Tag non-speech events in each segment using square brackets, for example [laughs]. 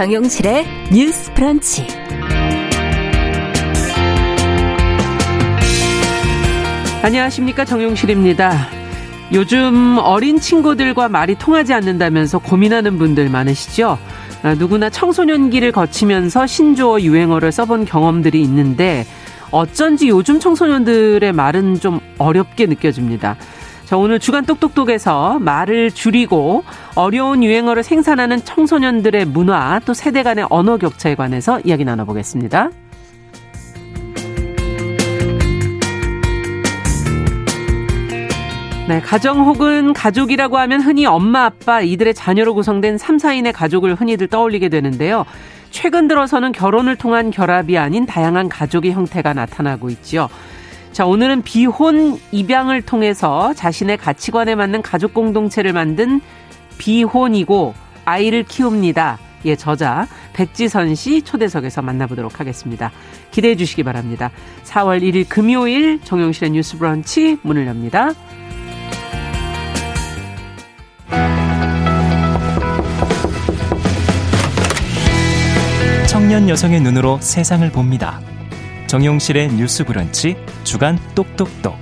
정용실의 뉴스 프런치. 안녕하십니까. 정용실입니다. 요즘 어린 친구들과 말이 통하지 않는다면서 고민하는 분들 많으시죠? 아, 누구나 청소년기를 거치면서 신조어 유행어를 써본 경험들이 있는데 어쩐지 요즘 청소년들의 말은 좀 어렵게 느껴집니다. 자, 오늘 주간 똑똑똑에서 말을 줄이고 어려운 유행어를 생산하는 청소년들의 문화 또 세대 간의 언어 격차에 관해서 이야기 나눠보겠습니다. 네, 가정 혹은 가족이라고 하면 흔히 엄마, 아빠, 이들의 자녀로 구성된 3, 4인의 가족을 흔히들 떠올리게 되는데요. 최근 들어서는 결혼을 통한 결합이 아닌 다양한 가족의 형태가 나타나고 있지요. 자, 오늘은 비혼 입양을 통해서 자신의 가치관에 맞는 가족 공동체를 만든 비혼이고 아이를 키웁니다. 예, 저자 백지선 씨 초대석에서 만나보도록 하겠습니다. 기대해 주시기 바랍니다. 4월 1일 금요일 정용실의 뉴스 브런치 문을 엽니다. 청년 여성의 눈으로 세상을 봅니다. 정용실의 뉴스 브런치 주간 똑똑똑.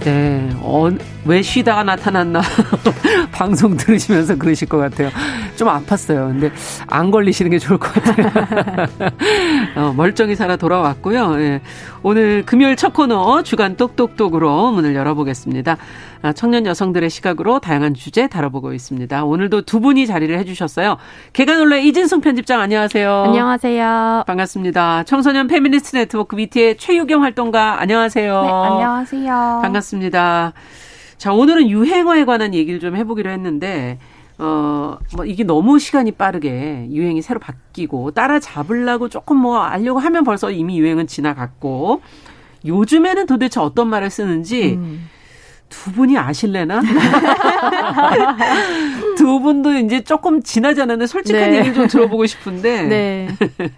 네, 어, 왜 쉬다가 나타났나 [laughs] 방송 들으시면서 그러실 것 같아요. 좀 아팠어요. 근데 안 걸리시는 게 좋을 것 같아요. [laughs] 어, 멀쩡히 살아 돌아왔고요. 예. 오늘 금요일 첫 코너 주간 똑똑똑으로 문을 열어보겠습니다. 아, 청년 여성들의 시각으로 다양한 주제 다뤄보고 있습니다. 오늘도 두 분이 자리를 해주셨어요. 계간 홀로 이진송 편집장 안녕하세요. 안녕하세요. 반갑습니다. 청소년 페미니스트 네트워크 위티의 최유경 활동가 안녕하세요. 네, 안녕하세요. 반갑습니다. 자, 오늘은 유행어에 관한 얘기를 좀 해보기로 했는데, 어, 뭐, 이게 너무 시간이 빠르게 유행이 새로 바뀌고, 따라잡으려고 조금 뭐 알려고 하면 벌써 이미 유행은 지나갔고, 요즘에는 도대체 어떤 말을 쓰는지, 음. 두 분이 아실래나? [laughs] 두 분도 이제 조금 지나지 않았는데 솔직한 네. 얘기를 좀 들어보고 싶은데. 네. [laughs]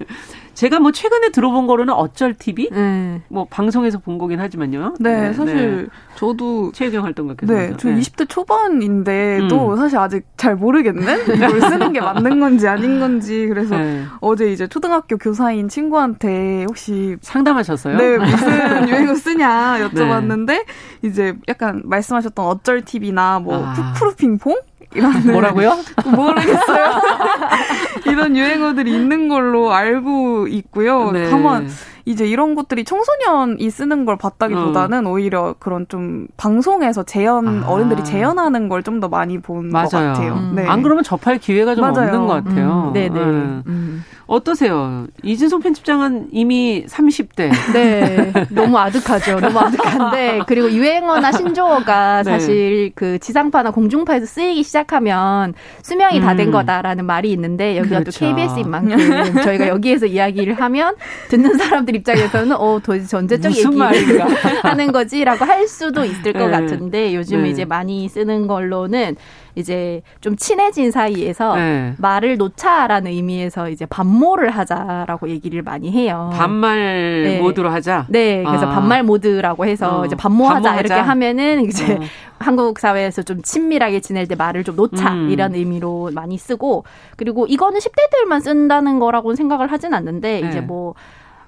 제가 뭐 최근에 들어본 거로는 어쩔 TV 네. 뭐 방송에서 본 거긴 하지만요. 네, 네 사실 네. 저도 최경 활동가 네, 저 20대 초반인데도 음. 사실 아직 잘 모르겠는 이걸 쓰는 게 맞는 건지 아닌 건지 그래서 네. 어제 이제 초등학교 교사인 친구한테 혹시 상담하셨어요? 네, 무슨 유행어 쓰냐 여쭤봤는데 네. 이제 약간 말씀하셨던 어쩔 TV나 뭐 아. 푸푸르 핑퐁 이런 뭐라고요? [laughs] 모르겠어요. [laughs] 이런 유행어들이 있는 걸로 알고 있고요. 네. 다만 이제 이런 것들이 청소년이 쓰는 걸 봤다기보다는 어. 오히려 그런 좀 방송에서 재현 아. 어른들이 재현하는 걸 좀 더 많이 본 것 같아요. 음. 네. 안 그러면 접할 기회가 좀 맞아요. 없는 것 같아요. 음. 네네. 음. 음. 어떠세요? 이진성 편집장은 이미 30대. [laughs] 네. 너무 아득하죠. 너무 아득한데. 그리고 유행어나 신조어가 네. 사실 그 지상파나 공중파에서 쓰이기 시작하면 수명이 다 된 거다라는 말이 있는데 여기가 그렇죠. 또 KBS인 만큼 저희가 여기에서 이야기를 하면 듣는 사람들 입장에서는 어 도대체 전제적 얘기를 [laughs] 하는 거지라고 할 수도 있을 것 네. 같은데 요즘 네. 이제 많이 쓰는 걸로는 이제 좀 친해진 사이에서 네. 말을 놓자라는 의미에서 이제 반모를 하자라고 얘기를 많이 해요. 반말 네. 모드로 하자. 네, 그래서 아. 반말 모드라고 해서 어. 이제 반모하자, 반모하자, 이렇게 하면은 이제 어. 한국 사회에서 좀 친밀하게 지낼 때 말을 좀 놓자 음. 이런 의미로 많이 쓰고 그리고 이거는 10대들만 쓴다는 거라고는 생각을 하진 않는데 네. 이제 뭐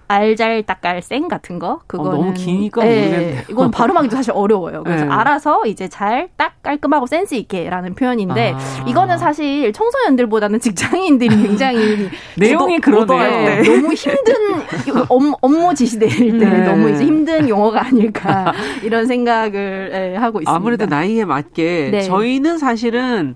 알잘딱깔생 같은 거 그거는 어, 너무 기니까 네, 모르겠네요. 이건 발음하기도 사실 어려워요. 그래서 네. 알아서 이제 잘 딱 깔끔하고 센스 있게라는 표현인데 아. 이거는 사실 청소년들보다는 직장인들이 [laughs] 굉장히 내용이 그러네요. 네, 너무 힘든 업무 지시될 때 네. 너무 이제 힘든 용어가 아닐까 [laughs] 이런 생각을 예, 하고 있습니다. 아무래도 나이에 맞게 네. 저희는 사실은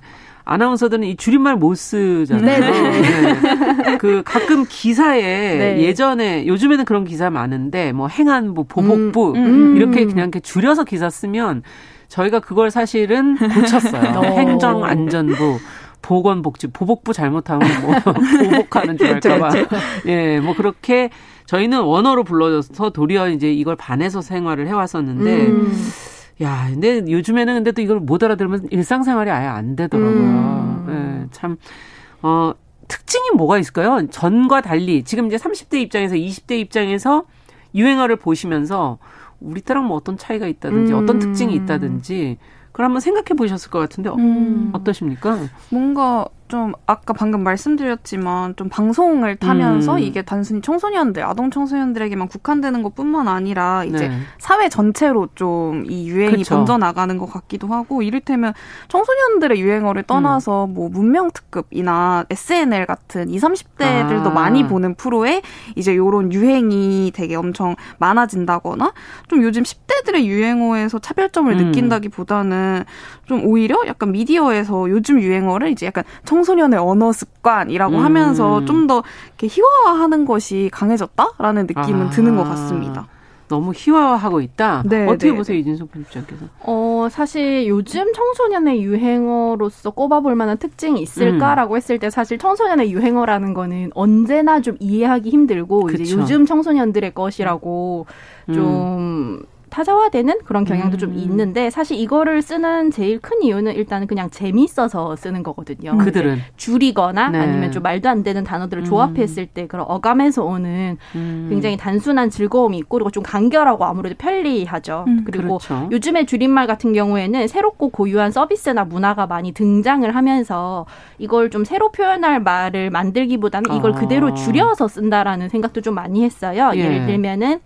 아나운서들은 이 줄임말 못 쓰잖아요. 네. 네. 그 가끔 기사에 네. 예전에 요즘에는 그런 기사 많은데 뭐 행안부, 보복부 음, 음, 이렇게 그냥 이렇게 줄여서 기사 쓰면 저희가 그걸 사실은 고쳤어요. [laughs] 어. 행정안전부. 보건복지, 보복부 잘못하면 뭐 [laughs] 보복하는 줄 알까봐. 예, 뭐 그렇게 저희는 원어로 불러줘서 도리어 이제 이걸 반해서 생활을 해왔었는데 음. 야, 근데 요즘에는 근데 또 이걸 못 알아들으면 일상생활이 아예 안 되더라고요. 음. 네, 참, 어, 특징이 뭐가 있을까요? 전과 달리, 지금 이제 30대 입장에서 20대 입장에서 유행어를 보시면서 우리 때랑 뭐 어떤 차이가 있다든지 음. 어떤 특징이 있다든지 그걸 한번 생각해 보셨을 것 같은데 음. 어떠십니까? 뭔가 좀 아까 방금 말씀드렸지만 좀 방송을 타면서 음. 이게 단순히 청소년들, 아동 청소년들에게만 국한되는 것뿐만 아니라 이제 네. 사회 전체로 좀 이 유행이 그쵸. 번져 나가는 것 같기도 하고 이를테면 청소년들의 유행어를 떠나서 음. 뭐 문명 특급이나 SNL 같은 20, 30대들도 아. 많이 보는 프로에 이제 요런 유행이 되게 엄청 많아진다거나 좀 요즘 10대들의 유행어에서 차별점을 음. 느낀다기보다는 좀 오히려 약간 미디어에서 요즘 유행어를 이제 약간 청 소년의 언어 습관이라고 음. 하면서 좀더 희화화하는 것이 강해졌다라는 느낌은 아. 드는 것 같습니다. 너무 희화화하고 있다. 네, 어떻게 네. 보세요, 이진석 편집장께서? 어, 사실 요즘 청소년의 유행어로서 꼽아볼 만한 특징이 있을까라고 음. 했을 때 사실 청소년의 유행어라는 거는 언제나 좀 이해하기 힘들고 그쵸. 이제 요즘 청소년들의 것이라고 음. 좀 타자화되는 그런 경향도 음. 좀 있는데 사실 이거를 쓰는 제일 큰 이유는 일단은 그냥 재미있어서 쓰는 거거든요. 그들은 줄이거나 네. 아니면 좀 말도 안 되는 단어들을 음. 조합했을 때 그런 어감에서 오는 음. 굉장히 단순한 즐거움이 있고 그리고 좀 간결하고 아무래도 편리하죠. 음. 그리고 그렇죠. 요즘에 줄임말 같은 경우에는 새롭고 고유한 서비스나 문화가 많이 등장을 하면서 이걸 좀 새로 표현할 말을 만들기보다는 이걸 아. 그대로 줄여서 쓴다라는 생각도 좀 많이 했어요. 예. 예를 들면은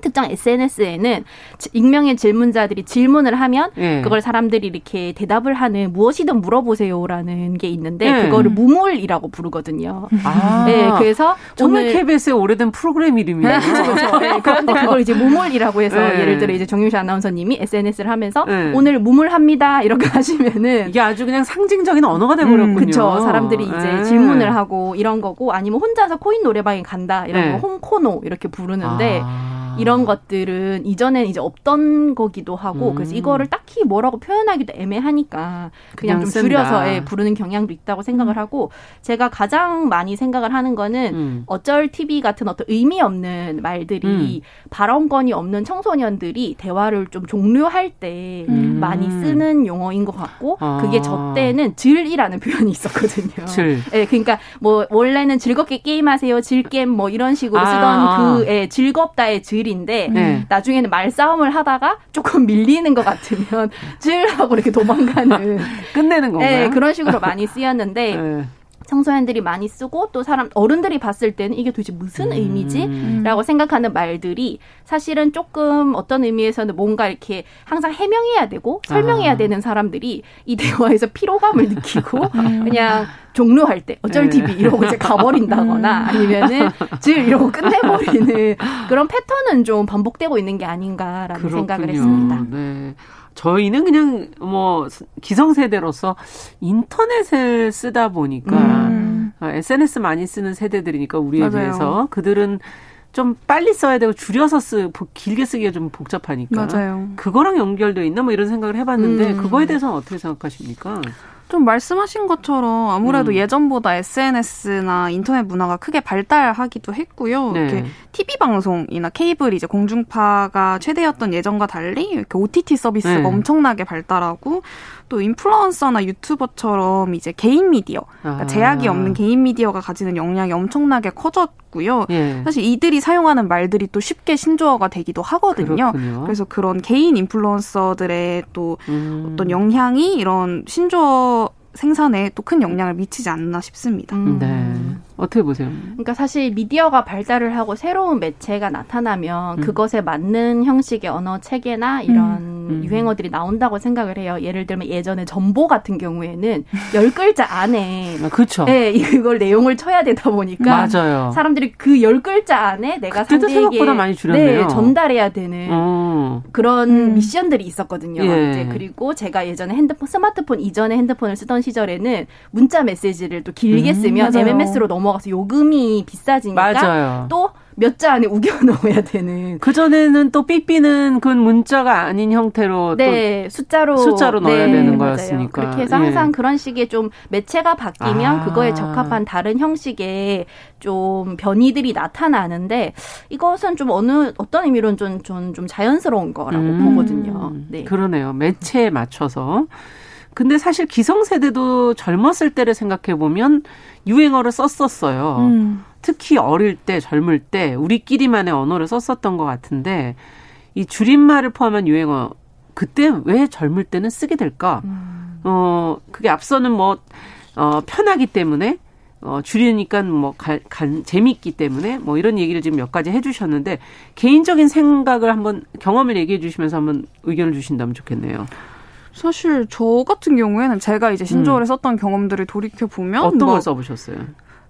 특정 SNS에는 익명의 질문자들이 질문을 하면 네. 그걸 사람들이 이렇게 대답을 하는 무엇이든 물어보세요라는 게 있는데 네. 그거를 무물이라고 부르거든요. 아, 네, 그래서 정말 오늘 KBS의 오래된 프로그램 이름이에요. [laughs] 그렇죠. 네, 그런데 [laughs] 그걸 이제 무물이라고 해서 네. 예를 들어 이제 정유시 아나운서님이 SNS를 하면서 네. 오늘 무물합니다 이렇게 [laughs] 하시면은 이게 아주 그냥 상징적인 언어가 돼버렸군요. 음, 그렇죠. 사람들이 이제 네. 질문을 하고 이런 거고 아니면 혼자서 코인 노래방에 간다 이런 거 홈코노 이렇게 부르는데. 아. 이런 것들은 이전엔 이제 없던 거기도 하고 음. 그래서 이거를 딱히 뭐라고 표현하기도 애매하니까 그냥, 그냥 좀 줄여서 예, 부르는 경향도 있다고 생각을 음. 하고 제가 가장 많이 생각을 하는 거는 음. 어쩔 TV 같은 어떤 의미 없는 말들이 음. 발언권이 없는 청소년들이 대화를 좀 종료할 때 음. 많이 쓰는 용어인 것 같고 아. 그게 저 때는 질이라는 표현이 있었거든요. 질. 예, 그러니까 뭐 원래는 즐겁게 게임하세요, 질겜 뭐 이런 식으로 쓰던 아. 그 예, 즐겁다의 질 질인데 네. 나중에는 말싸움을 하다가 조금 밀리는 것 같으면 [laughs] 질하고 이렇게 도망가는 끝내는 건가요? 네, 그런 식으로 많이 쓰였는데 네. 청소년들이 많이 쓰고 또 사람 어른들이 봤을 때는 이게 도대체 무슨 음. 의미지?라고 생각하는 말들이 사실은 조금 어떤 의미에서는 뭔가 이렇게 항상 해명해야 되고 설명해야 아. 되는 사람들이 이 대화에서 피로감을 느끼고 [laughs] 음. 그냥 종료할 때 어쩔 네. TV 이러고 이제 가버린다거나 음. 아니면은 질 이러고 [laughs] 끝내버리는 그런 패턴은 좀 반복되고 있는 게 아닌가라는 그렇군요. 생각을 했습니다. 네. 저희는 그냥 뭐 기성세대로서 인터넷을 쓰다 보니까 음. SNS 아, 많이 쓰는 세대들이니까 우리에 맞아요. 비해서 그들은 좀 빨리 써야 되고 줄여서 쓰 길게 쓰기가 좀 복잡하니까 맞아요. 그거랑 연결돼 있나 뭐 이런 생각을 해봤는데 음. 그거에 대해서는 어떻게 생각하십니까? 좀 말씀하신 것처럼 아무래도 음. 예전보다 SNS나 인터넷 문화가 크게 발달하기도 했고요. 네. 이렇게 TV 방송이나 케이블 이제 공중파가 최대였던 예전과 달리 이렇게 OTT 서비스가 네. 엄청나게 발달하고 또 인플루언서나 유튜버처럼 이제 개인 미디어, 그러니까 아. 제약이 없는 개인 미디어가 가지는 영향이 엄청나게 커졌고요. 예. 사실 이들이 사용하는 말들이 또 쉽게 신조어가 되기도 하거든요. 그렇군요. 그래서 그런 개인 인플루언서들의 또 음. 어떤 영향이 이런 신조어 생산에 또 큰 영향을 미치지 않나 싶습니다. 음. 네. 어떻게 보세요? 그러니까 사실 미디어가 발달을 하고 새로운 매체가 나타나면 음. 그것에 맞는 형식의 언어 체계나 이런 음. 음. 유행어들이 나온다고 생각을 해요. 예를 들면 예전에 전보 같은 경우에는 [laughs] 열 글자 안에 아, 그렇죠. 네, 이걸 내용을 쳐야 되다 보니까 맞아요. 사람들이 그 열 글자 안에 내가 상대에게 네, 전달해야 되는 어. 그런 음. 미션들이 있었거든요. 예. 이제 그리고 제가 예전에 핸드폰 스마트폰 이전에 핸드폰을 쓰던 시절에는 문자 메시지를 또 길게 음, 쓰면 맞아요. MMS로 넘어 넘어가서 요금이 비싸지니까 맞아요. 또 몇자 안에 우겨 [laughs] 넣어야 되는. 그 전에는 또 삐삐는 그 문자가 아닌 형태로 네 숫자로 숫자로 넣어야 네, 되는 거였으니까. 그렇게 해서 항상 예. 그런 식의 좀 매체가 바뀌면 아. 그거에 적합한 다른 형식의 좀 변이들이 나타나는데 이것은 좀 어느 어떤 의미로는 좀 좀 좀 자연스러운 거라고 음. 보거든요. 네. 그러네요. 매체에 맞춰서. 근데 사실 기성세대도 젊었을 때를 생각해 보면 유행어를 썼었어요. 음. 특히 어릴 때, 젊을 때 우리끼리만의 언어를 썼었던 것 같은데 이 줄임말을 포함한 유행어 그때 왜 젊을 때는 쓰게 될까? 음. 어, 그게 앞서는 뭐, 어, 편하기 때문에 어, 줄이니까 뭐, 간, 간, 재미있기 때문에 뭐 이런 얘기를 지금 몇 가지 해주셨는데 개인적인 생각을 한번 경험을 얘기해 주시면서 한번 의견을 주신다면 좋겠네요. 사실 저 같은 경우에는 제가 이제 신조어를 음. 썼던 경험들을 돌이켜 보면 어떤 뭐, 걸 써보셨어요?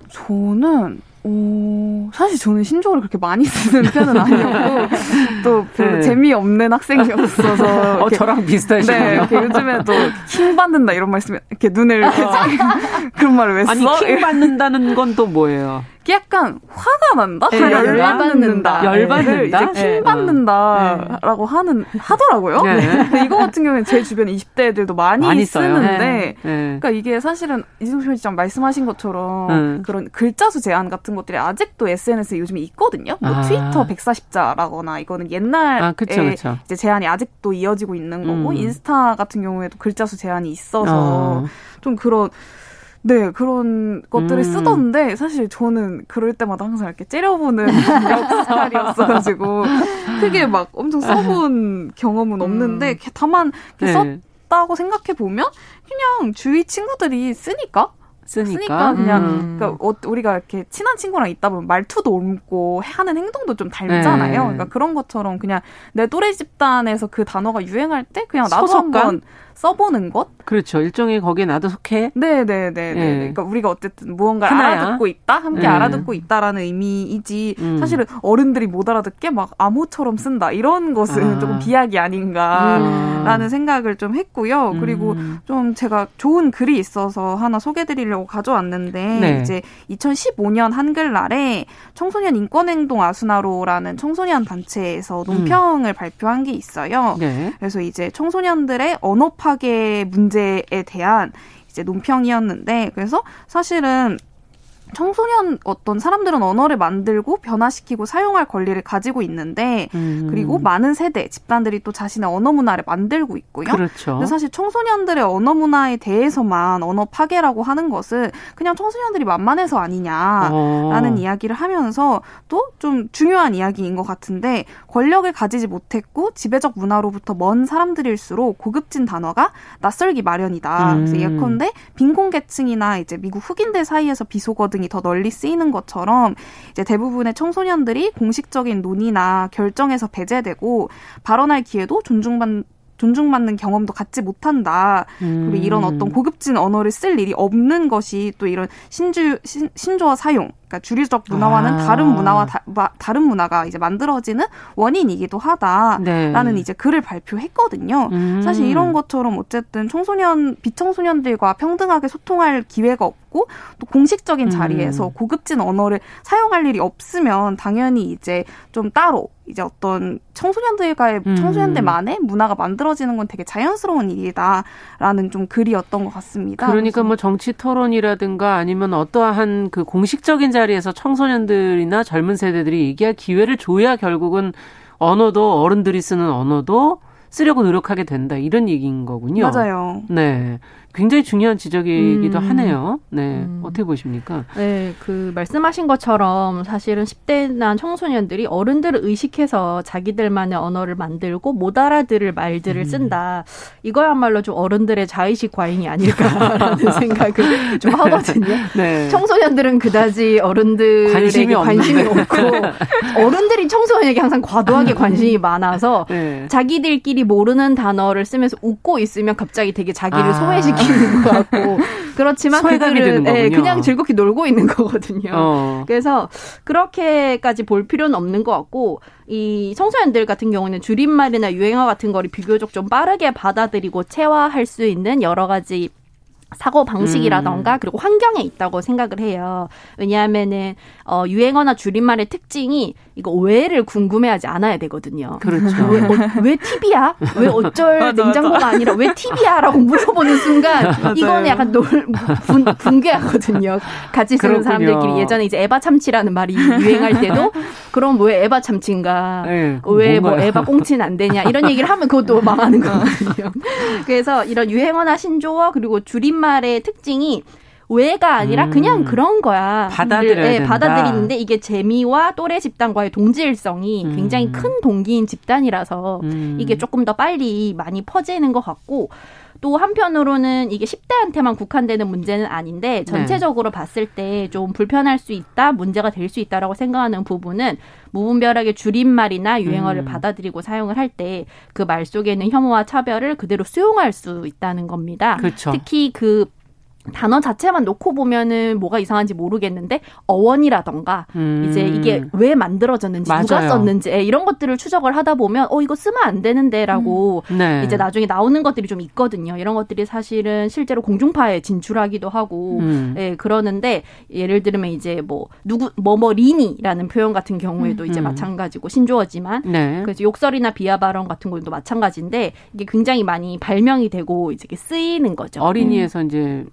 저는 오, 사실 저는 신조어를 그렇게 많이 쓰는 편은 아니었고, [laughs] 또 별로 네. 재미없는 학생이었어서. [laughs] 어, 저랑 비슷하시네요. 네, 이렇게 요즘에도 킹 받는다 이런 말씀, 이렇게 눈을 이렇게 [laughs] 어. 그런 말을 왜 써? 아니, 킹 받는다는 건 또 뭐예요? 약간 화가 난다? 네, 열받는다. 열받는다. 이제 킹 받는다라고 네. 하는, 하더라고요. 네. 이거 같은 경우는 제 주변 20대들도 많이, 많이 쓰는데, 네. 그러니까 이게 사실은 이승철 시장 말씀하신 것처럼 네. 그런 글자 수 제한 같은 것들이 아직도 SNS에 요즘에 있거든요. 뭐 아. 트위터 140자라거나 이거는 옛날에 아, 그쵸, 그쵸. 이제 제한이 아직도 이어지고 있는 거고, 음. 인스타 같은 경우에도 글자 수 제한이 있어서 어. 좀 그런 네, 그런 것들을 음. 쓰던데, 사실 저는 그럴 때마다 항상 이렇게 째려보는 [laughs] 역할이었어가지고, 크게 막 엄청 써본 경험은 없는데, 음. 다만, 네. 썼다고 생각해 보면, 그냥 주위 친구들이 쓰니까? 쓰니까, 쓰니까 그냥 음. 그러니까 어, 우리가 이렇게 친한 친구랑 있다 보면 말투도 옮고 하는 행동도 좀 닮잖아요. 네. 그러니까 그런 것처럼 그냥 내 또래 집단에서 그 단어가 유행할 때 그냥 나도 소속감? 한번 써보는 것? 그렇죠. 일종의 거기에 나도 속해. 네네네. 네. 그러니까 우리가 어쨌든 무언가를 하나야. 알아듣고 있다, 함께 네. 알아듣고 있다라는 의미이지. 음. 사실은 어른들이 못 알아듣게 막 암호처럼 쓴다 이런 것은 아. 조금 비약이 아닌가라는 음. 생각을 좀 했고요. 그리고 음. 좀 제가 좋은 글이 있어서 하나 소개드리려고 가져왔는데 네. 이제 2015년 한글날에 청소년 인권행동 아수나로라는 청소년 단체에서 논평을 음. 발표한 게 있어요. 네. 그래서 이제 청소년들의 언어파 파괴 문제에 대한 이제 논평이었는데 그래서 사실은 청소년 어떤 사람들은 언어를 만들고 변화시키고 사용할 권리를 가지고 있는데 음. 그리고 많은 세대 집단들이 또 자신의 언어 문화를 만들고 있고요. 그렇죠. 근데 사실 청소년들의 언어 문화에 대해서만 언어 파괴라고 하는 것은 그냥 청소년들이 만만해서 아니냐라는 어. 이야기를 하면서 또 좀 중요한 이야기인 것 같은데 권력을 가지지 못했고 지배적 문화로부터 먼 사람들일수록 고급진 단어가 낯설기 마련이다. 음. 그래서 예컨대 빈곤계층이나 이제 미국 흑인들 사이에서 비속어 등 등이 더 널리 쓰이는 것처럼 이제 대부분의 청소년들이 공식적인 논의나 결정에서 배제되고 발언할 기회도 존중받 존중받는 경험도 갖지 못한다. 음. 그리고 이런 어떤 고급진 언어를 쓸 일이 없는 것이 또 이런 신주 신, 신조어 사용 그러니까 주류적 문화와는 아. 다른 문화와 다, 른 문화가 이제 만들어지는 원인이기도 하다라는 네. 이제 글을 발표했거든요. 음. 사실 이런 것처럼 어쨌든 청소년 비청소년들과 평등하게 소통할 기회가 없고 또 공식적인 음. 자리에서 음. 고급진 언어를 사용할 일이 없으면 당연히 이제 좀 따로 이제 어떤 청소년들과의 음. 청소년들만의 문화가 만들어지는 건 되게 자연스러운 일이다라는 좀 글이었던 것 같습니다. 그러니까 뭐 정치 토론이라든가 아니면 어떠한 그 공식적인 자 리에서 청소년들이나 젊은 세대들이 얘기할 기회를 줘야 결국은 언어도 어른들이 쓰는 언어도 쓰려고 노력하게 된다 이런 얘기인 거군요. 맞아요. 네. 굉장히 중요한 지적이기도 음. 하네요. 네. 음. 어떻게 보십니까? 네. 그 말씀하신 것처럼 사실은 10대나 청소년들이 어른들을 의식해서 자기들만의 언어를 만들고 못 알아들을 말들을 음. 쓴다. 이거야말로 좀 어른들의 자의식 과잉이 아닐까라는 [laughs] 생각을 좀 하거든요. [laughs] 네. 청소년들은 그다지 어른들에게 관심이, 관심이 [laughs] 없고 어른들이 청소년에게 항상 과도하게 관심이 많아서 네. 자기들끼리 모르는 단어를 쓰면서 웃고 있으면 갑자기 되게 자기를 아. 소외시키 느끼는 것 같고 [laughs] 그렇지만 그들은 네, 그냥 즐겁게 놀고 있는 거거든요. 어. 그래서 그렇게까지 볼 필요는 없는 것 같고 이 청소년들 같은 경우는 줄임말이나 유행어 같은 거를 비교적 좀 빠르게 받아들이고 체화할 수 있는 여러 가지 사고 방식이라던가 음. 그리고 환경에 있다고 생각을 해요. 왜냐하면은 어 유행어나 줄임말의 특징이 이거 왜를 궁금해하지 않아야 되거든요. 그렇죠. 왜, 어, 왜 TV야? 왜 어쩔 맞아, 냉장고가 맞아. 아니라 왜 TV야라고 물어보는 순간 [laughs] 이거는 약간 놀 분, 붕괴하거든요. 같이 쓰는 그렇군요. 사람들끼리 예전에 이제 에바 참치라는 말이 유행할 때도 그럼 왜 에바 참치인가? 네, 왜뭐 에바 꽁치는 안 되냐? 이런 얘기를 하면 그것도 망하는 거거든요. [laughs] 그래서 이런 유행어나 신조어 그리고 줄임 줄임말의 특징이 왜가 아니라 음. 그냥 그런 거야. 받아들여야 네, 받아들이는데 이게 재미와 또래 집단과의 동질성이 음. 굉장히 큰 동기인 집단이라서 음. 이게 조금 더 빨리 많이 퍼지는 것 같고 또 한편으로는 이게 10대한테만 국한되는 문제는 아닌데 네. 전체적으로 네. 봤을 때 좀 불편할 수 있다, 문제가 될 수 있다라고 생각하는 부분은 무분별하게 줄임말이나 유행어를 음. 받아들이고 사용을 할 때 그 말 속에 있는 혐오와 차별을 그대로 수용할 수 있다는 겁니다. 그렇죠. 특히 그 단어 자체만 놓고 보면은 뭐가 이상한지 모르겠는데 어원이라던가 음. 이제 이게 왜 만들어졌는지 맞아요. 누가 썼는지 예, 이런 것들을 추적을 하다 보면 어 이거 쓰면 안 되는데라고 음. 네. 이제 나중에 나오는 것들이 좀 있거든요. 이런 것들이 사실은 실제로 공중파에 진출하기도 하고 음. 예 그러는데 예를 들면 이제 뭐 누구 뭐뭐 리니라는 표현 같은 경우에도 이제 음. 마찬가지고 신조어지만 네. 그래서 욕설이나 비하 발언 같은 것도 마찬가지인데 이게 굉장히 많이 발명이 되고 이제 쓰이는 거죠. 어린이에서 이제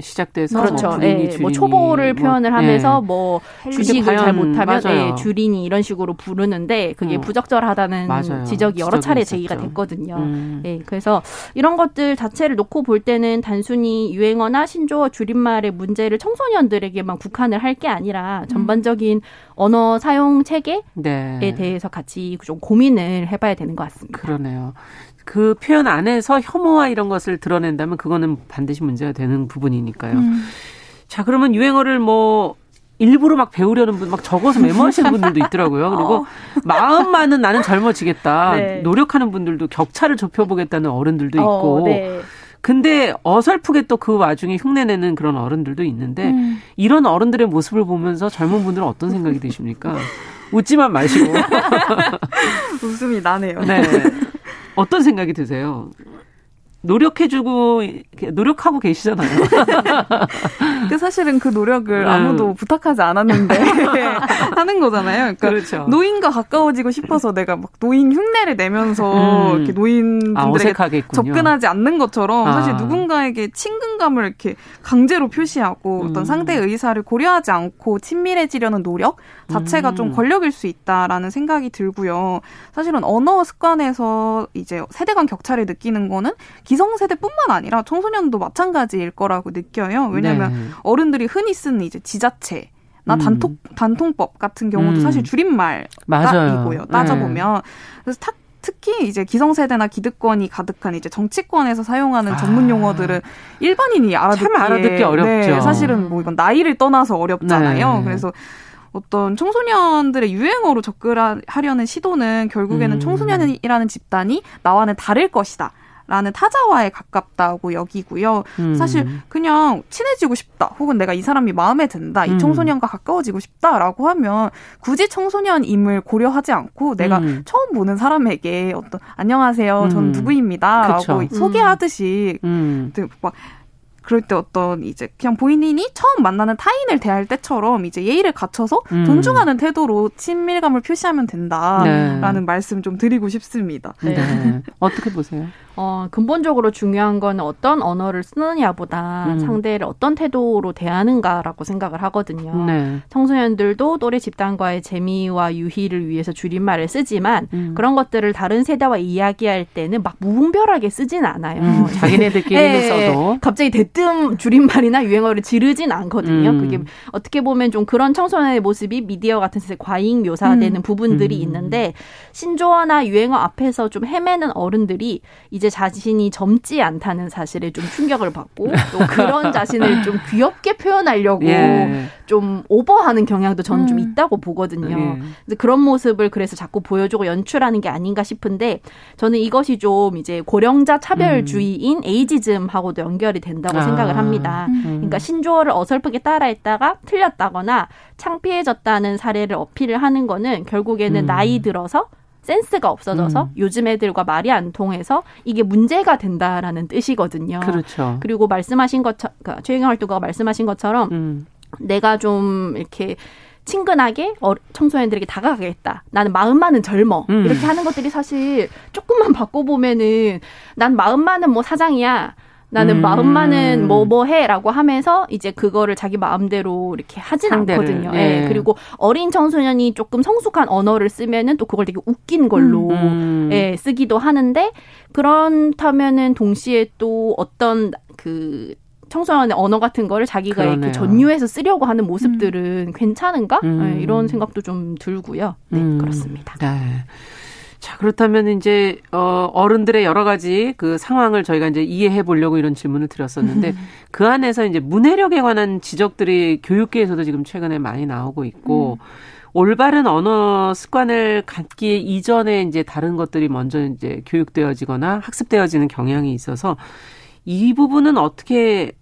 시작돼서 그렇죠. 뭐, 예, 뭐 초보를 뭐, 표현을 하면서 예. 뭐 주식을 잘 못하면 예, 주린이 이런 식으로 부르는데 그게 어. 부적절하다는 맞아요. 지적이 여러 차례 있었죠. 제기가 됐거든요. 음. 예, 그래서 이런 것들 자체를 놓고 볼 때는 단순히 유행어나 신조어 줄임말의 문제를 청소년들에게만 국한을 할 게 아니라 음. 전반적인 언어 사용 체계에 네. 대해서 같이 좀 고민을 해봐야 되는 것 같습니다. 그러네요. 그 표현 안에서 혐오와 이런 것을 드러낸다면 그거는 반드시 문제가 되는 부분이니까요. 음. 자, 그러면 유행어를 뭐 일부러 막 배우려는 분, 막 적어서 메모하시는 분들도 있더라고요. [laughs] 그리고 어. 마음만은 나는 젊어지겠다. 네. 노력하는 분들도 격차를 좁혀보겠다는 어른들도 어, 있고. 어, 네. 근데 어설프게 또 그 와중에 흉내내는 그런 어른들도 있는데 음. 이런 어른들의 모습을 보면서 젊은 분들은 어떤 생각이 드십니까? 웃지만 마시고. [laughs] 웃음이 나네요. 네. 어떤 생각이 드세요? 노력해주고 노력하고 계시잖아요. [laughs] 그 사실은 그 노력을 음. 아무도 부탁하지 않았는데 [laughs] 하는 거잖아요. 그러니까 그렇죠. 노인과 가까워지고 싶어서 내가 막 노인 흉내를 내면서 음. 이렇게 노인분들에게 아, 접근하지 않는 것처럼 아. 사실 누군가에게 친근감을 이렇게 강제로 표시하고 음. 어떤 상대 의사를 고려하지 않고 친밀해지려는 노력 자체가 좀 음. 권력일 수 있다라는 생각이 들고요. 사실은 언어 습관에서 이제 세대 간 격차를 느끼는 거는 기성세대뿐만 아니라 청소년도 마찬가지일 거라고 느껴요. 왜냐하면 네. 어른들이 흔히 쓰는 이제 지자체 나 음. 단통 단통법 같은 경우도 음. 사실 줄임말이고요. 따져보면 네. 그래서 탁 특히 이제 기성세대나 기득권이 가득한 이제 정치권에서 사용하는 전문 아. 용어들은 아, 일반인이 알아듣기 참 알아듣기 어렵죠. 네, 사실은 뭐 이건 나이를 떠나서 어렵잖아요. 네. 그래서 어떤 청소년들의 유행어로 접근하려는 시도는 결국에는 음. 청소년이라는 집단이 나와는 다를 것이다. 라는 타자와에 가깝다고 여기고요. 음. 사실 그냥 친해지고 싶다. 혹은 내가 이 사람이 마음에 든다. 이 음. 청소년과 가까워지고 싶다라고 하면 굳이 청소년임을 고려하지 않고 내가 음. 처음 보는 사람에게 어떤 안녕하세요. 전 음. 누구입니다라고 소개하듯이 음. 막 그럴 때 어떤 이제 그냥 본인이 처음 만나는 타인을 대할 때처럼 이제 예의를 갖춰서 음. 존중하는 태도로 친밀감을 표시하면 된다라는 네. 말씀 좀 드리고 싶습니다. 네. 네. [laughs] 어떻게 보세요? 어, 근본적으로 중요한 건 어떤 언어를 쓰느냐보다 음. 상대를 어떤 태도로 대하는가라고 생각을 하거든요. 네. 청소년들도 또래 집단과의 재미와 유희를 위해서 줄임말을 쓰지만 음. 그런 것들을 다른 세대와 이야기할 때는 막 무분별하게 쓰진 않아요. 음. 자기네들끼리 [laughs] 네. 써도 갑자기 대뜸 줄임말이나 유행어를 지르진 않거든요. 음. 그게 어떻게 보면 좀 그런 청소년의 모습이 미디어 같은 데서 과잉 묘사되는 음. 부분들이 음. 있는데 신조어나 유행어 앞에서 좀 헤매는 어른들이 이제 이제 자신이 젊지 않다는 사실에 좀 충격을 받고 또 그런 [laughs] 자신을 좀 귀엽게 표현하려고 예. 좀 오버하는 경향도 저는 음. 좀 있다고 보거든요. 예. 그런 모습을 그래서 자꾸 보여주고 연출하는 게 아닌가 싶은데 저는 이것이 좀 이제 고령자 차별주의인 음. 에이지즘하고도 연결이 된다고 아. 생각을 합니다. 음. 그러니까 신조어를 어설프게 따라했다가 틀렸다거나 창피해졌다는 사례를 어필을 하는 거는 결국에는 음. 나이 들어서 센스가 없어져서 음. 요즘 애들과 말이 안 통해서 이게 문제가 된다라는 뜻이거든요. 그렇죠. 그리고 말씀하신 것처럼 그러니까 최영경 활동가가 말씀하신 것처럼 음. 내가 좀 이렇게 친근하게 어, 청소년들에게 다가가겠다. 나는 마음만은 젊어. 음. 이렇게 하는 것들이 사실 조금만 바꿔보면은 난 마음만은 뭐 사장이야. 나는 음. 마음만은 뭐 뭐 해라고 하면서 이제 그거를 자기 마음대로 이렇게 하진 상대를, 않거든요. 예. 예. 그리고 어린 청소년이 조금 성숙한 언어를 쓰면은 또 그걸 되게 웃긴 걸로 음. 예, 쓰기도 하는데 그렇다면은 동시에 또 어떤 그 청소년의 언어 같은 거를 자기가 그러네요. 이렇게 전유해서 쓰려고 하는 모습들은 음. 괜찮은가? 음. 네, 이런 생각도 좀 들고요. 네, 음. 그렇습니다. 네. 자, 그렇다면 이제, 어, 어른들의 여러 가지 그 상황을 저희가 이제 이해해 보려고 이런 질문을 드렸었는데, 음. 그 안에서 이제 문해력에 관한 지적들이 교육계에서도 지금 최근에 많이 나오고 있고, 음. 올바른 언어 습관을 갖기 이전에 이제 다른 것들이 먼저 이제 교육되어지거나 학습되어지는 경향이 있어서 이 부분은 어떻게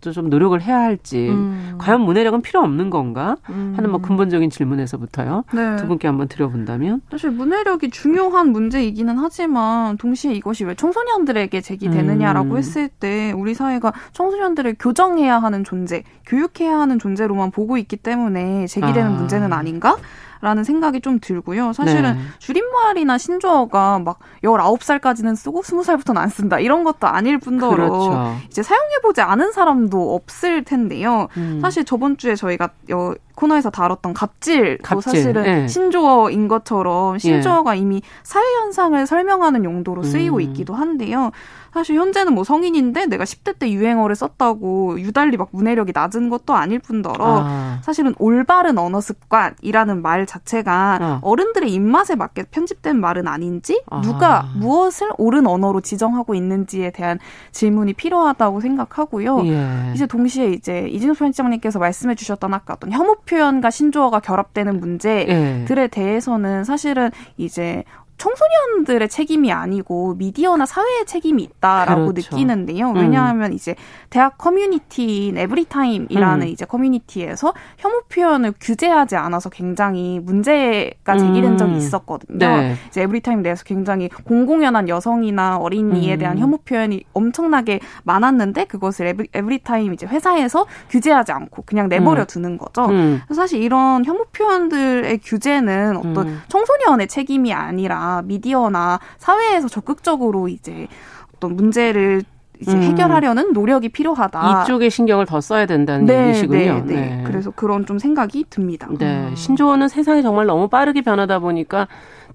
좀 노력을 해야 할지 음. 과연 문해력은 필요 없는 건가 하는 뭐 음. 근본적인 질문에서부터요 네. 두 분께 한번 드려본다면 사실 문해력이 중요한 문제이기는 하지만 동시에 이것이 왜 청소년들에게 제기되느냐라고 음. 했을 때 우리 사회가 청소년들을 교정해야 하는 존재 교육해야 하는 존재로만 보고 있기 때문에 제기되는 아. 문제는 아닌가 라는 생각이 좀 들고요. 사실은 네. 줄임말이나 신조어가 막 19살까지는 쓰고 20살부터는 안 쓴다. 이런 것도 아닐 뿐더러 그렇죠. 이제 사용해보지 않은 사람도 없을 텐데요. 음. 사실 저번 주에 저희가 코너에서 다뤘던 갑질도 갑질. 사실은 네. 신조어인 것처럼 신조어가 예. 이미 사회 현상을 설명하는 용도로 쓰이고 음. 있기도 한데요. 사실 현재는 뭐 성인인데 내가 10대 때 유행어를 썼다고 유달리 막 문해력이 낮은 것도 아닐 뿐더러 아. 사실은 올바른 언어 습관이라는 말 자체가 어. 른들의 입맛에 맞게 편집된 말은 아닌지 아. 누가 무엇을 옳은 언어로 지정하고 있는지에 대한 질문이 필요하다고 생각하고요. 예. 이제 동시에 이제 이진호 편집장님께서 말씀해 주셨던 아까 어떤 혐오 표현과 신조어가 결합되는 문제들에 예. 대해서는 사실은 이제 청소년들의 책임이 아니고 미디어나 사회의 책임이 있다라고 그렇죠. 느끼는데요. 음. 왜냐하면 음. 이제 대학 커뮤니티인 에브리타임이라는 음. 이제 커뮤니티에서 혐오 표현을 규제하지 않아서 굉장히 문제가 제기된 음. 적이 있었거든요. 네. 이제 에브리타임 내에서 굉장히 공공연한 여성이나 어린이에 대한 음. 혐오 표현이 엄청나게 많았는데 그것을 에브리, 에브리타임 이제 회사에서 규제하지 않고 그냥 내버려 음. 두는 거죠. 사실 이런 혐오 표현들의 규제는 어떤 청소년의 책임이 아니라 미디어나 사회에서 적극적으로 이제 어떤 문제를 이제 음. 해결하려는 노력이 필요하다. 이쪽에 신경을 더 써야 된다는 네, 얘기시군요. 네, 네. 네. 그래서 그런 좀 생각이 듭니다. 네. 음. 신조어는 세상이 정말 너무 빠르게 변하다 보니까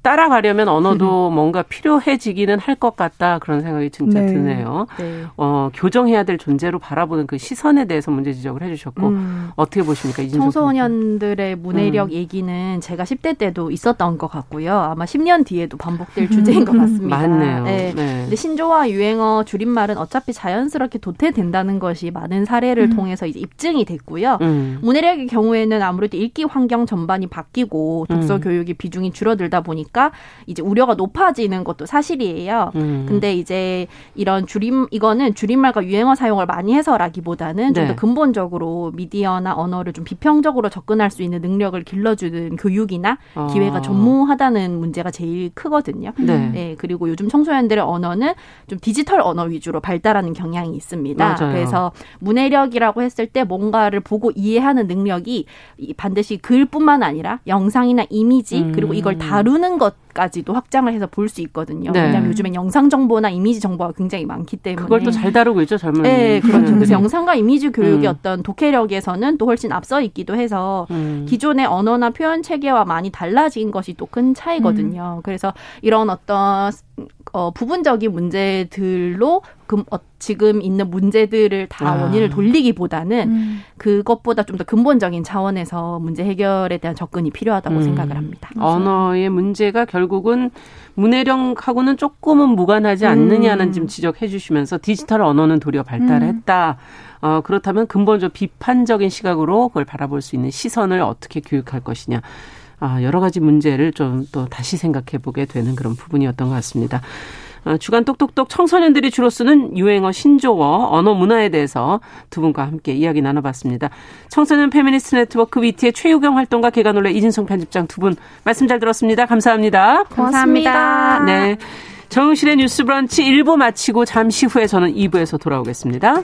따라가려면 언어도 음. 뭔가 필요해지기는 할 것 같다 그런 생각이 진짜 네. 드네요. 네. 어, 교정해야 될 존재로 바라보는 그 시선에 대해서 문제 지적을 해주셨고 음. 어떻게 보십니까? 청소년들의 문해력 음. 얘기는 제가 10대 때도 있었던 것 같고요. 아마 10년 뒤에도 반복될 주제인 것 같습니다. 맞네요. 네. 네. 근데 신조와 유행어 줄임말은 어차피 자연스럽게 도태된다는 것이 많은 사례를 음. 통해서 이제 입증이 됐고요. 음. 문해력의 경우에는 아무래도 읽기 환경 전반이 바뀌고 독서 음. 교육의 비중이 줄어들다 보니까 보니까 이제 우려가 높아지는 것도 사실이에요. 음. 근데 이제 이런 줄임 이거는 줄임말과 유행어 사용을 많이 해서라기보다는 좀더 네. 근본적으로 미디어나 언어를 좀 비평적으로 접근할 수 있는 능력을 길러주는 교육이나 어. 기회가 전무하다는 문제가 제일 크거든요. 네. 네. 그리고 요즘 청소년들의 언어는 좀 디지털 언어 위주로 발달하는 경향이 있습니다. 맞아요. 그래서 문해력이라고 했을 때 뭔가를 보고 이해하는 능력이 반드시 글뿐만 아니라 영상이나 이미지 음. 그리고 이걸 다루는 것 것까지도 확장을 해서 볼 수 있거든요. 네. 왜냐하면 요즘엔 영상 정보나 이미지 정보가 굉장히 많기 때문에 그걸 또 잘 다루고 있죠 젊은. 네, 그렇죠. 음. 그래서 영상과 이미지 교육의 음. 어떤 독해력에서는 또 훨씬 앞서 있기도 해서 음. 기존의 언어나 표현 체계와 많이 달라진 것이 또 큰 차이거든요. 음. 그래서 이런 어떤 어, 부분적인 문제들로 금, 어, 지금 있는 문제들을 다 아. 원인을 돌리기보다는 음. 그것보다 좀 더 근본적인 차원에서 문제 해결에 대한 접근이 필요하다고 음. 생각을 합니다. 언어의 문제가 결국은 문해력하고는 조금은 무관하지 않느냐는 음. 지금 지적해 주시면서 디지털 언어는 도리어 발달했다. 음. 어, 그렇다면 근본적 비판적인 시각으로 그걸 바라볼 수 있는 시선을 어떻게 교육할 것이냐. 아, 여러 가지 문제를 좀 또 다시 생각해 보게 되는 그런 부분이었던 것 같습니다. 어, 주간 똑똑똑 청소년들이 주로 쓰는 유행어 신조어, 언어 문화에 대해서 두 분과 함께 이야기 나눠봤습니다. 청소년 페미니스트 네트워크 위티의 최유경 활동가 계간홀로 이진송 편집장 두 분 말씀 잘 들었습니다. 감사합니다. 고맙습니다. 네. 정실의 뉴스 브런치 1부 마치고 잠시 후에 저는 2부에서 돌아오겠습니다.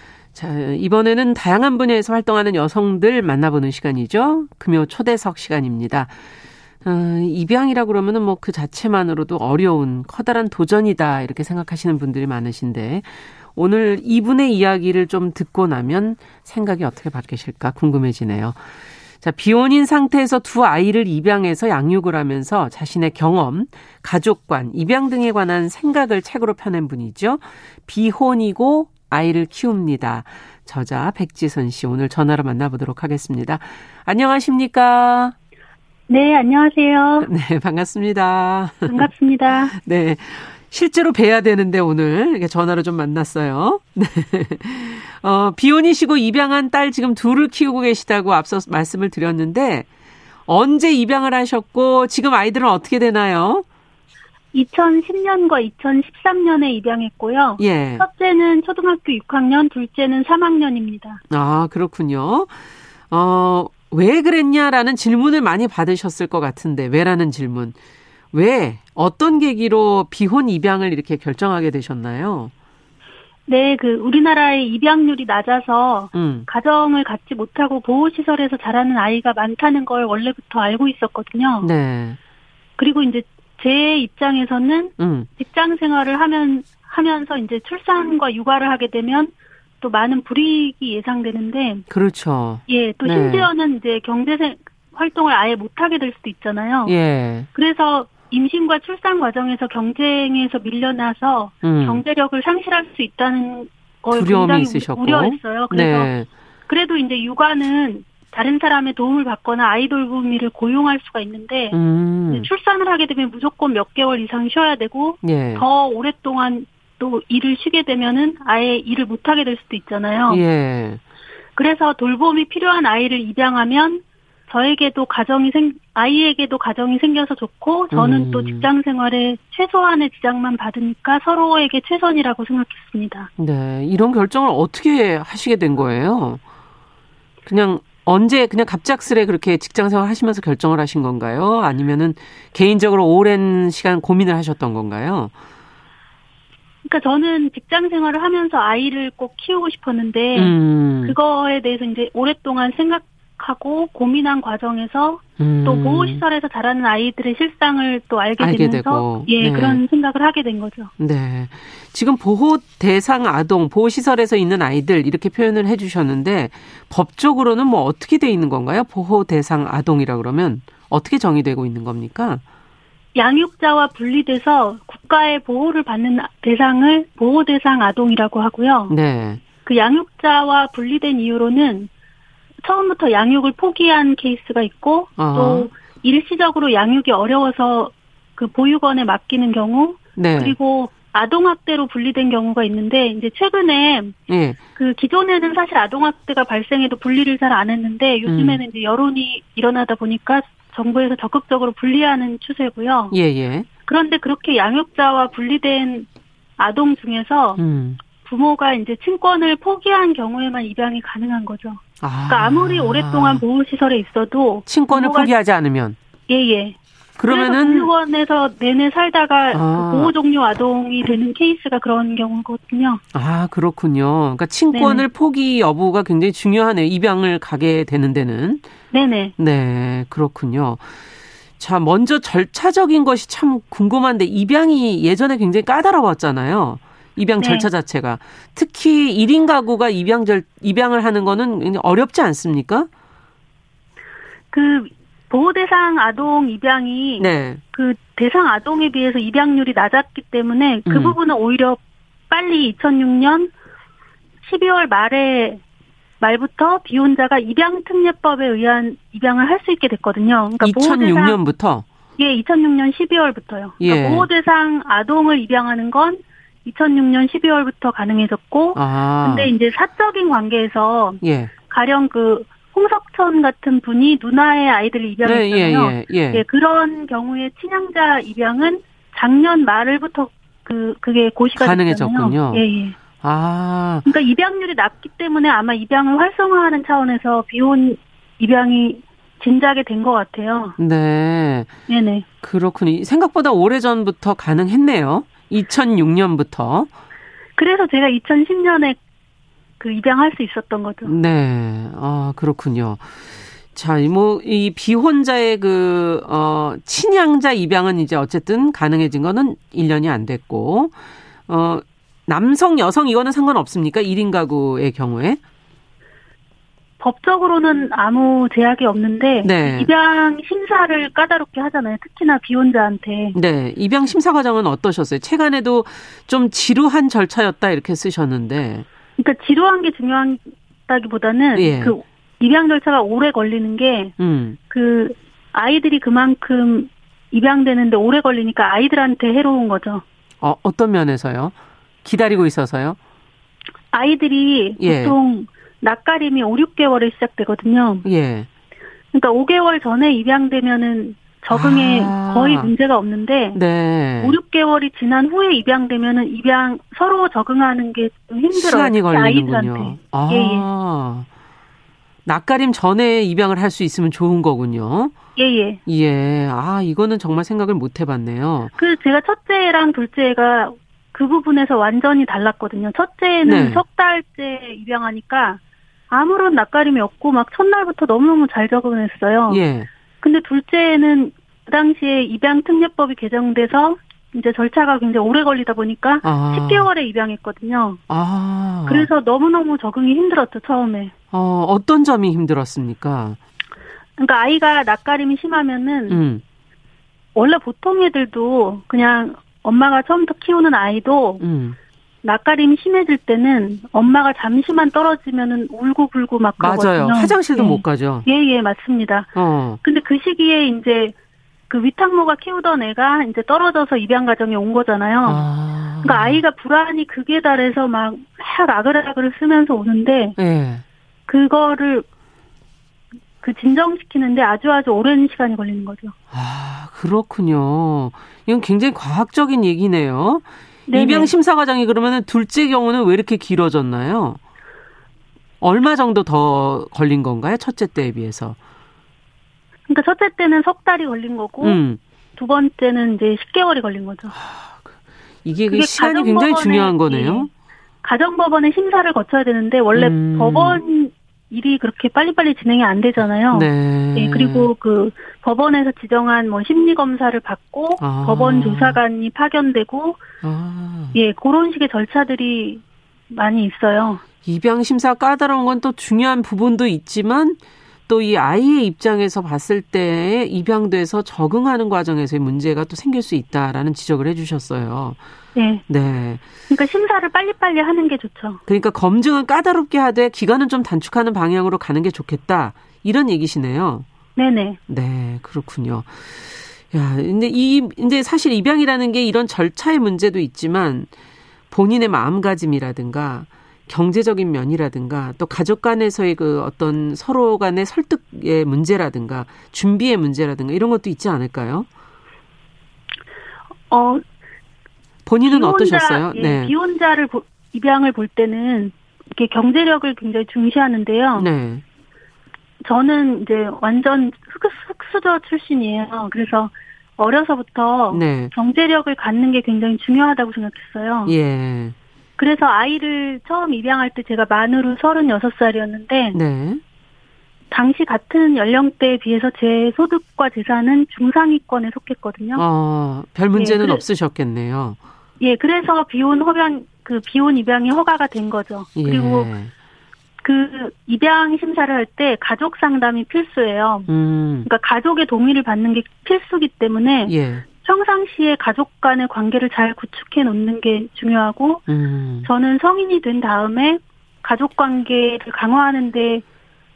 자, 이번에는 다양한 분야에서 활동하는 여성들 만나보는 시간이죠. 금요 초대석 시간입니다. 어, 입양이라고 그러면은 뭐 그 자체만으로도 어려운 커다란 도전이다 이렇게 생각하시는 분들이 많으신데 오늘 이분의 이야기를 좀 듣고 나면 생각이 어떻게 바뀌실까 궁금해지네요. 자, 비혼인 상태에서 두 아이를 입양해서 양육을 하면서 자신의 경험, 가족관, 입양 등에 관한 생각을 책으로 펴낸 분이죠. 비혼이고 아이를 키웁니다. 저자 백지선 씨 오늘 전화로 만나보도록 하겠습니다. 안녕하십니까? 네, 안녕하세요. [laughs] 네, 반갑습니다. 반갑습니다. [laughs] 네. 실제로 뵈야 되는데 오늘 이렇게 전화로 좀 만났어요. [laughs] 네. 어, 비혼이시고 입양한 딸 지금 둘을 키우고 계시다고 앞서 말씀을 드렸는데 언제 입양을 하셨고 지금 아이들은 어떻게 되나요? 2010년과 2013년에 입양했고요. 예. 첫째는 초등학교 6학년, 둘째는 3학년입니다. 아, 그렇군요. 어, 왜 그랬냐라는 질문을 많이 받으셨을 것 같은데, 왜라는 질문. 왜, 어떤 계기로 비혼 입양을 이렇게 결정하게 되셨나요? 네, 그 우리나라의 입양률이 낮아서 음. 가정을 갖지 못하고 보호시설에서 자라는 아이가 많다는 걸 원래부터 알고 있었거든요. 네. 그리고 이제 제 입장에서는 음. 직장 생활을 하면 하면서 이제 출산과 육아를 하게 되면 또 많은 불이익이 예상되는데 그렇죠. 예, 또 네. 심지어는 이제 경제 활동을 아예 못 하게 될 수도 있잖아요. 예. 그래서 임신과 출산 과정에서 경쟁에서 밀려나서 음. 경제력을 상실할 수 있다는 걸 굉장히 있으셨고. 우려했어요. 그래서 네. 그래도 이제 육아는 다른 사람의 도움을 받거나 아이 돌보미를 고용할 수가 있는데 음. 출산을 하게 되면 무조건 몇 개월 이상 쉬어야 되고 예. 더 오랫동안 또 일을 쉬게 되면은 아예 일을 못 하게 될 수도 있잖아요. 예. 그래서 돌봄이 필요한 아이를 입양하면 저에게도 가정이 생 아이에게도 가정이 생겨서 좋고 저는 음. 또 직장 생활에 최소한의 지장만 받으니까 서로에게 최선이라고 생각했습니다. 네, 이런 결정을 어떻게 하시게 된 거예요? 그냥 언제 그냥 갑작스레 그렇게 직장 생활 하시면서 결정을 하신 건가요? 아니면은 개인적으로 오랜 시간 고민을 하셨던 건가요? 그러니까 저는 직장 생활을 하면서 아이를 꼭 키우고 싶었는데 음. 그거에 대해서 이제 오랫동안 생각 하고 고민한 과정에서 음. 또 보호시설에서 자라는 아이들의 실상을 또 알게, 알게 되면서 되고. 예 네. 그런 생각을 하게 된 거죠. 네, 지금 보호 대상 아동 보호시설에서 있는 아이들 이렇게 표현을 해주셨는데 법적으로는 뭐 어떻게 돼 있는 건가요? 보호 대상 아동이라 그러면 어떻게 정의되고 있는 겁니까? 양육자와 분리돼서 국가의 보호를 받는 대상을 보호 대상 아동이라고 하고요. 네. 그 양육자와 분리된 이유로는 처음부터 양육을 포기한 케이스가 있고 어. 또 일시적으로 양육이 어려워서 그 보육원에 맡기는 경우 네. 그리고 아동학대로 분리된 경우가 있는데 이제 최근에 네. 그 기존에는 사실 아동학대가 발생해도 분리를 잘 안 했는데 요즘에는 음. 이제 여론이 일어나다 보니까 정부에서 적극적으로 분리하는 추세고요. 예, 예. 그런데 그렇게 양육자와 분리된 아동 중에서 음. 부모가 이제 친권을 포기한 경우에만 입양이 가능한 거죠. 아. 그러니까 아무리 오랫동안 보호시설에 있어도 친권을 포기하지 않으면 예예. 그러면은 보육원에서 내내 살다가 아. 그 보호 종료 아동이 되는 케이스가 그런 경우거든요. 아 그렇군요. 그러니까 친권을 네네. 포기 여부가 굉장히 중요하네요. 입양을 가게 되는 데는. 네네. 네 그렇군요. 자 먼저 절차적인 것이 참 궁금한데 입양이 예전에 굉장히 까다로웠잖아요. 입양 네. 절차 자체가 특히 1인 가구가 입양 절 입양을 하는 거는 어렵지 않습니까? 그 보호 대상 아동 입양이 네. 그 대상 아동에 비해서 입양률이 낮았기 때문에 그 음. 부분은 오히려 빨리 2006년 12월 말에 말부터 비혼자가 입양 특례법에 의한 입양을 할 수 있게 됐거든요. 그러니까 2006년부터 예, 2006년 12월부터요. 그러니까 예. 보호 대상 아동을 입양하는 건 2006년 12월부터 가능해졌고, 아. 근데 이제 사적인 관계에서 예. 가령 그 홍석천 같은 분이 누나의 아이들을 입양했잖아요. 네, 예, 예, 예. 그런 경우에 친양자 입양은 작년 말부터 그 그게 고시가 가능해졌군요. 예, 예. 아. 그러니까 입양률이 낮기 때문에 아마 입양을 활성화하는 차원에서 비혼 입양이 진작에 된 것 같아요. 네. 네네. 그렇군요. 생각보다 오래 전부터 가능했네요. 2006년부터. 그래서 제가 2010년에 그 입양할 수 있었던 거죠. 네. 아, 그렇군요. 자, 뭐, 이 비혼자의 그, 어, 친양자 입양은 이제 어쨌든 가능해진 거는 1년이 안 됐고, 어, 남성, 여성 이거는 상관없습니까? 1인 가구의 경우에? 법적으로는 아무 제약이 없는데 네. 입양 심사를 까다롭게 하잖아요. 특히나 비혼자한테. 네, 입양 심사 과정은 어떠셨어요? 최근에도 좀 지루한 절차였다 이렇게 쓰셨는데. 그러니까 지루한 게 중요하다기보다는 예. 그 입양 절차가 오래 걸리는 게그 음. 그 아이들이 그만큼 입양되는데 오래 걸리니까 아이들한테 해로운 거죠. 어, 어떤 면에서요? 기다리고 있어서요? 아이들이 예. 보통 낯가림이 5, 6개월에 시작되거든요. 예. 그러니까 5개월 전에 입양되면은 적응에 아. 거의 문제가 없는데 네. 5, 6개월이 지난 후에 입양되면은 입양 서로 적응하는 게 좀 힘들어요. 시간이 걸리는군요. 아. 예, 예. 낯가림 전에 입양을 할 수 있으면 좋은 거군요. 예, 예. 예. 아, 이거는 정말 생각을 못 해봤네요. 그 제가 첫째랑 둘째가 그 부분에서 완전히 달랐거든요. 첫째는 네. 석 달째 입양하니까 아무런 낯가림이 없고 막 첫날부터 너무너무 잘 적응했어요. 예. 근데 둘째는 그 당시에 입양 특례법이 개정돼서 이제 절차가 굉장히 오래 걸리다 보니까 아. 10개월에 입양했거든요. 아. 그래서 너무너무 적응이 힘들었죠, 처음에. 어, 어떤 점이 힘들었습니까? 그러니까 아이가 낯가림이 심하면은 음. 원래 보통 애들도 그냥 엄마가 처음부터 키우는 아이도 음. 낯가림이 심해질 때는 엄마가 잠시만 떨어지면은 울고 불고 막 그러거든요. 맞아요. 화장실도 예. 못 가죠. 예, 예, 맞습니다. 어. 근데 그 시기에 이제 그 위탁모가 키우던 애가 이제 떨어져서 입양 가정에 온 거잖아요. 아. 그러니까 아이가 불안이 극에 달해서 막 아그라그를 쓰면서 오는데 예. 그거를 그 진정시키는데 아주 아주 오랜 시간이 걸리는 거죠. 아, 그렇군요. 이건 굉장히 과학적인 얘기네요. 네네. 입양 심사 과정이 그러면 둘째 경우는 왜 이렇게 길어졌나요? 얼마 정도 더 걸린 건가요? 첫째 때에 비해서? 그러니까 첫째 때는 석 달이 걸린 거고 음. 두 번째는 이제 10개월이 걸린 거죠. 아, 그 이게 그 시간이 굉장히 중요한 거네요. 가정법원의 심사를 거쳐야 되는데 원래 음. 법원 일이 그렇게 빨리빨리 진행이 안 되잖아요. 네. 네. 그리고 그 법원에서 지정한 뭐 심리 검사를 받고 아. 법원 조사관이 파견되고 아. 예 그런 식의 절차들이 많이 있어요. 입양 심사 까다로운 건 또 중요한 부분도 있지만 또 이 아이의 입장에서 봤을 때 입양돼서 적응하는 과정에서의 문제가 또 생길 수 있다라는 지적을 해주셨어요. 네. 네. 그러니까 심사를 빨리빨리 하는 게 좋죠. 그러니까 검증은 까다롭게 하되 기간은 좀 단축하는 방향으로 가는 게 좋겠다. 이런 얘기시네요. 네네. 네, 그렇군요. 야, 근데 이, 이제 사실 입양이라는 게 이런 절차의 문제도 있지만 본인의 마음가짐이라든가 경제적인 면이라든가 또 가족 간에서의 그 어떤 서로 간의 설득의 문제라든가 준비의 문제라든가 이런 것도 있지 않을까요? 어, 본인은 비혼자, 어떠셨어요? 예, 네. 비혼자를 보, 입양을 볼 때는 이렇게 경제력을 굉장히 중시하는데요. 네. 저는 이제 완전 흑수저 출신이에요. 그래서 어려서부터 네. 경제력을 갖는 게 굉장히 중요하다고 생각했어요. 예. 그래서 아이를 처음 입양할 때 제가 만으로 36살이었는데 네. 당시 같은 연령대에 비해서 제 소득과 재산은 중상위권에 속했거든요. 어, 별 문제는 예, 없으셨겠네요. 예, 그래서 비혼 허변 그 비혼 입양이 허가가 된 거죠. 예. 그리고 그 입양 심사를 할 때 가족 상담이 필수예요. 음. 그러니까 가족의 동의를 받는 게 필수기 때문에 예. 평상시에 가족 간의 관계를 잘 구축해 놓는 게 중요하고 음. 저는 성인이 된 다음에 가족 관계를 강화하는데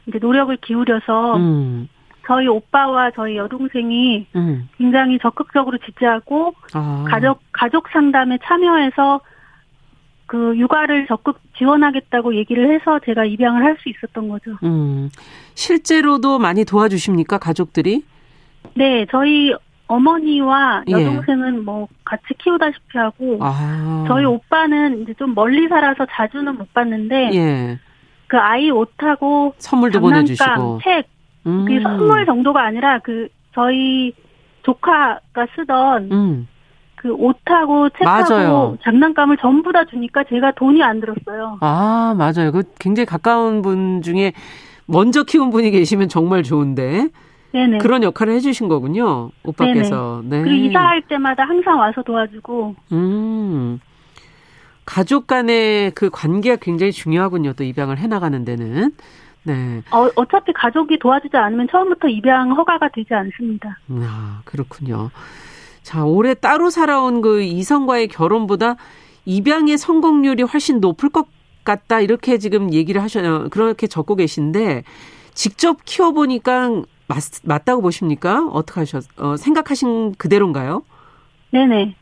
이제 노력을 기울여서 음. 저희 오빠와 저희 여동생이 음. 굉장히 적극적으로 지지하고 아. 가족 가족 상담에 참여해서 그 육아를 적극 지원하겠다고 얘기를 해서 제가 입양을 할 수 있었던 거죠. 음. 실제로도 많이 도와주십니까 가족들이? 네, 저희 어머니와 예. 여동생은 예. 뭐 같이 키우다시피 하고 아. 저희 오빠는 이제 좀 멀리 살아서 자주는 못 봤는데 예. 그 아이 옷하고 선물도 보내주시고 책 음. 그 선물 정도가 아니라 그 저희 조카가 쓰던 음. 그 옷하고 책하고 맞아요. 장난감을 전부 다 주니까 제가 돈이 안 들었어요. 아 맞아요. 그 굉장히 가까운 분 중에 먼저 키운 분이 계시면 정말 좋은데. 네네. 그런 역할을 해주신 거군요, 오빠께서. 네네. 네. 그리고 이사할 때마다 항상 와서 도와주고. 음. 가족 간의 그 관계가 굉장히 중요하군요. 또 입양을 해나가는 데는. 네. 어, 어차피 가족이 도와주지 않으면 처음부터 입양 허가가 되지 않습니다. 아, 그렇군요. 자, 올해 따로 살아온 그 이성과의 결혼보다 입양의 성공률이 훨씬 높을 것 같다. 이렇게 지금 얘기를 하셔요. 그렇게 적고 계신데, 직접 키워보니까 맞, 맞다고 보십니까? 어떻게 하셨, 어, 생각하신 그대로인가요? 네네.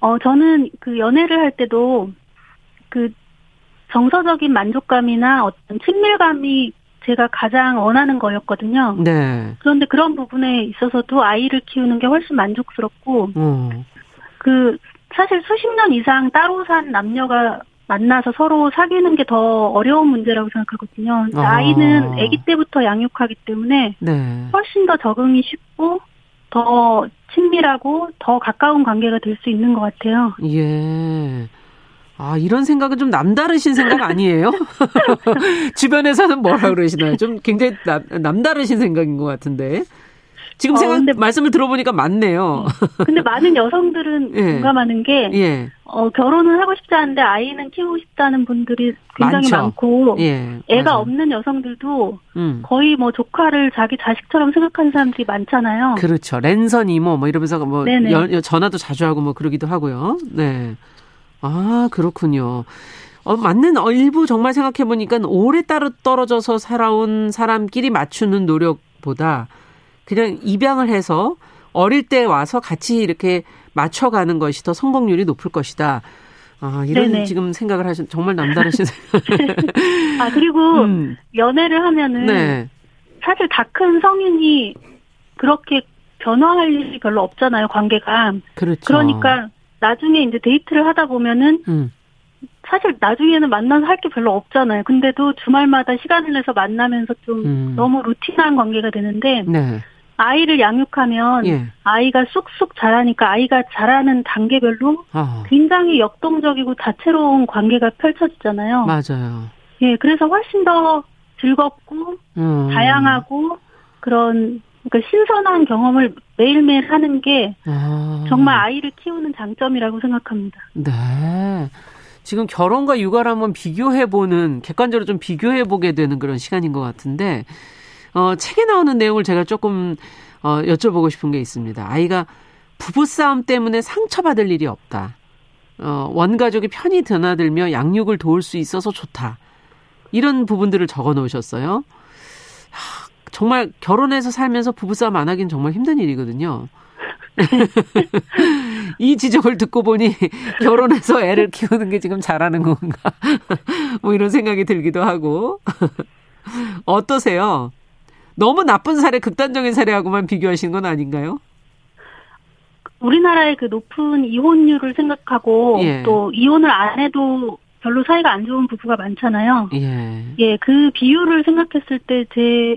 어, 저는 그 연애를 할 때도 그 정서적인 만족감이나 어떤 친밀감이 제가 가장 원하는 거였거든요. 네. 그런데 그런 부분에 있어서도 아이를 키우는 게 훨씬 만족스럽고, 음. 그, 사실 수십 년 이상 따로 산 남녀가 만나서 서로 사귀는 게 더 어려운 문제라고 생각하거든요. 아. 아이는 아기 때부터 양육하기 때문에 네. 훨씬 더 적응이 쉽고 더 친밀하고 더 가까운 관계가 될 수 있는 것 같아요. 예. 아, 이런 생각은 좀 남다르신 생각 아니에요? [laughs] 주변에서는 뭐라 그러시나요? 좀 굉장히 남, 남다르신 생각인 것 같은데. 지금 어, 생각, 근데, 말씀을 들어보니까 맞네요. 근데 많은 여성들은 [laughs] 예. 공감하는 게, 예. 어, 결혼은 하고 싶지 않은데 아이는 키우고 싶다는 분들이 굉장히 많죠. 많고, 예. 애가 맞아요. 없는 여성들도 음. 거의 뭐 조카를 자기 자식처럼 생각하는 사람들이 많잖아요. 그렇죠. 랜선 이모 뭐 이러면서 뭐 여, 전화도 자주 하고 뭐 그러기도 하고요. 네. 아, 그렇군요. 어, 맞는 일부 정말 생각해 보니까 오래 따로 떨어져서 살아온 사람끼리 맞추는 노력보다 그냥 입양을 해서 어릴 때 와서 같이 이렇게 맞춰가는 것이 더 성공률이 높을 것이다. 아, 이런 네네. 지금 생각을 하신 정말 남다르신 생각. [laughs] 아, 그리고 음. 연애를 하면은 네. 사실 다 큰 성인이 그렇게 변화할 일이 별로 없잖아요, 관계가. 그렇죠. 그러니까 나중에 이제 데이트를 하다 보면은 음. 사실 나중에는 만나서 할 게 별로 없잖아요. 근데도 주말마다 시간을 내서 만나면서 좀 음. 너무 루틴한 관계가 되는데 네. 아이를 양육하면 예. 아이가 쑥쑥 자라니까 아이가 자라는 단계별로 아. 굉장히 역동적이고 다채로운 관계가 펼쳐지잖아요. 맞아요. 예, 그래서 훨씬 더 즐겁고 음. 다양하고 그런 그러니까 신선한 경험을 매일매일 하는 게 아. 정말 아이를 키우는 장점이라고 생각합니다. 네. 지금 결혼과 육아를 한번 비교해보는, 객관적으로 좀 비교해보게 되는 그런 시간인 것 같은데, 어, 책에 나오는 내용을 제가 조금 어, 여쭤보고 싶은 게 있습니다. 아이가 부부싸움 때문에 상처받을 일이 없다. 어, 원가족이 편히 드나들며 양육을 도울 수 있어서 좋다. 이런 부분들을 적어 놓으셨어요. 하, 정말 결혼해서 살면서 부부싸움 안 하긴 정말 힘든 일이거든요. [laughs] 이 지적을 듣고 보니 결혼해서 애를 키우는 게 지금 잘하는 건가? [laughs] 뭐 이런 생각이 들기도 하고. [laughs] 어떠세요? 너무 나쁜 사례, 극단적인 사례하고만 비교하시는 건 아닌가요? 우리나라의 그 높은 이혼율을 생각하고 예. 또 이혼을 안 해도 별로 사이가 안 좋은 부부가 많잖아요. 예. 예, 그 비율을 생각했을 때 제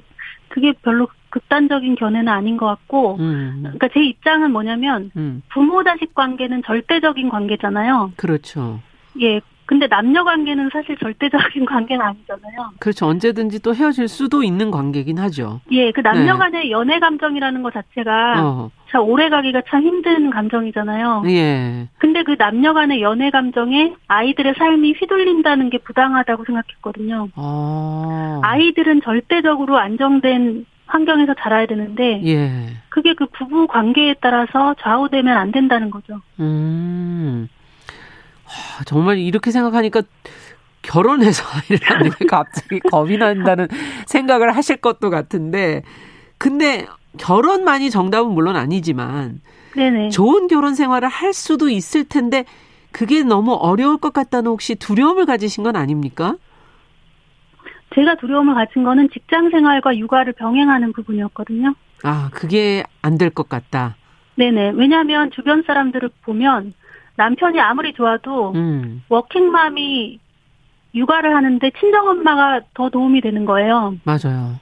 그게 별로 극단적인 견해는 아닌 것 같고, 음. 그러니까 제 입장은 뭐냐면 음. 부모 자식 관계는 절대적인 관계잖아요. 그렇죠. 예, 근데 남녀 관계는 사실 절대적인 [laughs] 관계는 아니잖아요. 그렇죠. 언제든지 또 헤어질 수도 있는 관계긴 하죠. 예, 그 남녀 네. 간의 연애 감정이라는 것 자체가 어. 참 오래 가기가 참 힘든 감정이잖아요. 예. 근데 그 남녀 간의 연애 감정에 아이들의 삶이 휘둘린다는 게 부당하다고 생각했거든요. 어. 아이들은 절대적으로 안정된 환경에서 자라야 되는데 예. 그게 그 부부 관계에 따라서 좌우되면 안 된다는 거죠. 음. 하, 정말 이렇게 생각하니까 결혼해서 [laughs] 아이를 낳는 게 갑자기 겁이 난다는 생각을 하실 것도 같은데 근데 결혼만이 정답은 물론 아니지만 네네. 좋은 결혼 생활을 할 수도 있을 텐데 그게 너무 어려울 것 같다는 혹시 두려움을 가지신 건 아닙니까? 제가 두려움을 가진 거는 직장 생활과 육아를 병행하는 부분이었거든요. 아, 그게 안 될 것 같다. 네네. 왜냐하면 주변 사람들을 보면 남편이 아무리 좋아도 음. 워킹맘이 육아를 하는데 친정엄마가 더 도움이 되는 거예요. 맞아요.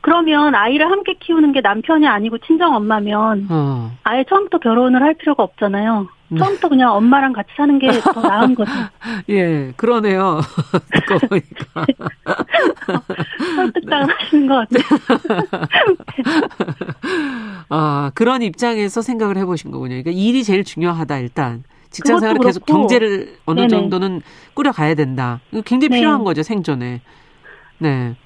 그러면 아이를 함께 키우는 게 남편이 아니고 친정엄마면 어. 아예 처음부터 결혼을 할 필요가 없잖아요. 네. 처음부터 그냥 엄마랑 같이 사는 게 더 나은 거죠. [laughs] 예, 그러네요. [laughs] 듣고 보니까. [laughs] 설득당 하시는 것 같아요. 아, 그런 입장에서 생각을 해보신 거군요. 그러니까 일이 제일 중요하다, 일단. 직장 생활을 계속 경제를 어느 네네. 정도는 꾸려가야 된다. 굉장히 네. 필요한 거죠, 생존에. 네.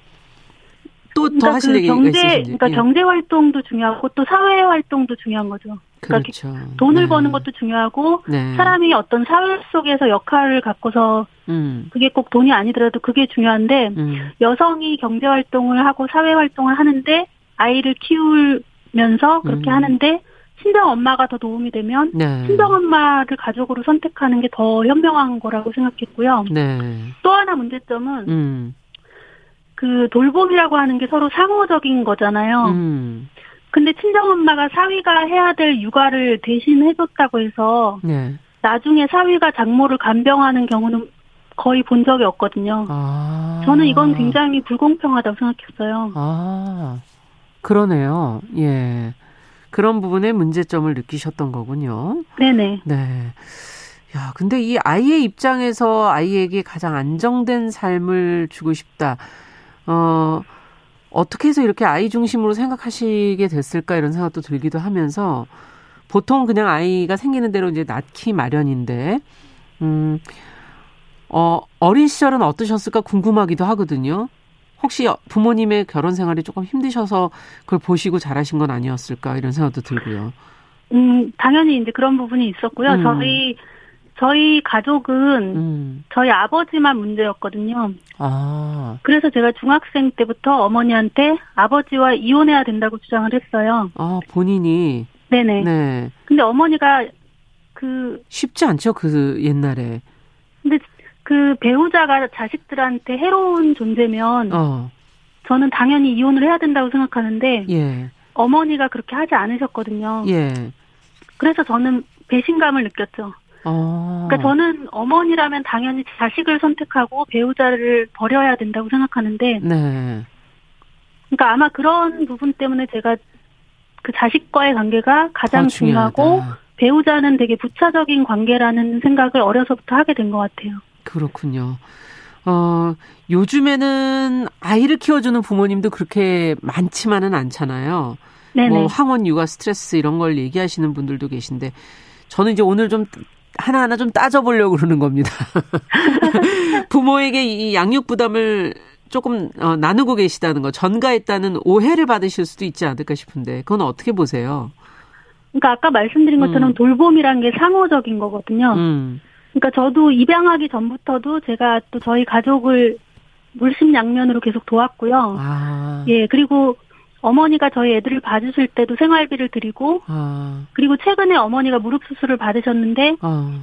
또더 그러니까 하실 그 얘기가 경제, 있으신지. 그러니까 예. 경제 활동도 중요하고 또 사회 활동도 중요한 거죠. 그러니까 그렇죠. 돈을 네. 버는 것도 중요하고 네. 사람이 어떤 사회 속에서 역할을 갖고서 음. 그게 꼭 돈이 아니더라도 그게 중요한데 음. 여성이 경제 활동을 하고 사회 활동을 하는데 아이를 키우면서 그렇게 음. 하는데 친정 엄마가 더 도움이 되면 네. 친정 엄마를 가족으로 선택하는 게 더 현명한 거라고 생각했고요. 네. 또 하나 문제점은 음. 그 돌봄이라고 하는 게 서로 상호적인 거잖아요. 음. 근데 친정엄마가 사위가 해야 될 육아를 대신 해줬다고 해서 네. 나중에 사위가 장모를 간병하는 경우는 거의 본 적이 없거든요. 아. 저는 이건 굉장히 불공평하다고 생각했어요. 아, 그러네요. 예. 그런 부분에 문제점을 느끼셨던 거군요. 네네. 네. 야, 근데 이 아이의 입장에서 아이에게 가장 안정된 삶을 주고 싶다. 어, 어떻게 해서 이렇게 아이 중심으로 생각하시게 됐을까 이런 생각도 들기도 하면서 보통 그냥 아이가 생기는 대로 이제 낳기 마련인데, 음, 어, 어린 시절은 어떠셨을까 궁금하기도 하거든요. 혹시 부모님의 결혼 생활이 조금 힘드셔서 그걸 보시고 잘하신 건 아니었을까 이런 생각도 들고요. 음, 당연히 이제 그런 부분이 있었고요. 음. 저희 저희 가족은 음. 저희 아버지만 문제였거든요. 아. 그래서 제가 중학생 때부터 어머니한테 아버지와 이혼해야 된다고 주장을 했어요. 아, 본인이? 네네. 네. 근데 어머니가 그. 쉽지 않죠, 그 옛날에. 근데 그 배우자가 자식들한테 해로운 존재면. 어. 저는 당연히 이혼을 해야 된다고 생각하는데. 예. 어머니가 그렇게 하지 않으셨거든요. 예. 그래서 저는 배신감을 느꼈죠. 어. 그러니까 저는 어머니라면 당연히 자식을 선택하고 배우자를 버려야 된다고 생각하는데, 네. 그러니까 아마 그런 부분 때문에 제가 그 자식과의 관계가 가장 중요하고 배우자는 되게 부차적인 관계라는 생각을 어려서부터 하게 된 것 같아요. 그렇군요. 어, 요즘에는 아이를 키워주는 부모님도 그렇게 많지만은 않잖아요. 네네. 뭐 황혼 육아 스트레스 이런 걸 얘기하시는 분들도 계신데 저는 이제 오늘 좀 하나하나 좀 따져보려고 그러는 겁니다. [laughs] 부모에게 이 양육 부담을 조금 어, 나누고 계시다는 거, 전가했다는 오해를 받으실 수도 있지 않을까 싶은데, 그건 어떻게 보세요? 그러니까 아까 말씀드린 것처럼 음. 돌봄이란 게 상호적인 거거든요. 음. 그러니까 저도 입양하기 전부터도 제가 또 저희 가족을 물심양면으로 계속 도왔고요. 아. 예, 그리고 어머니가 저희 애들을 봐주실 때도 생활비를 드리고 아. 그리고 최근에 어머니가 무릎 수술을 받으셨는데 아.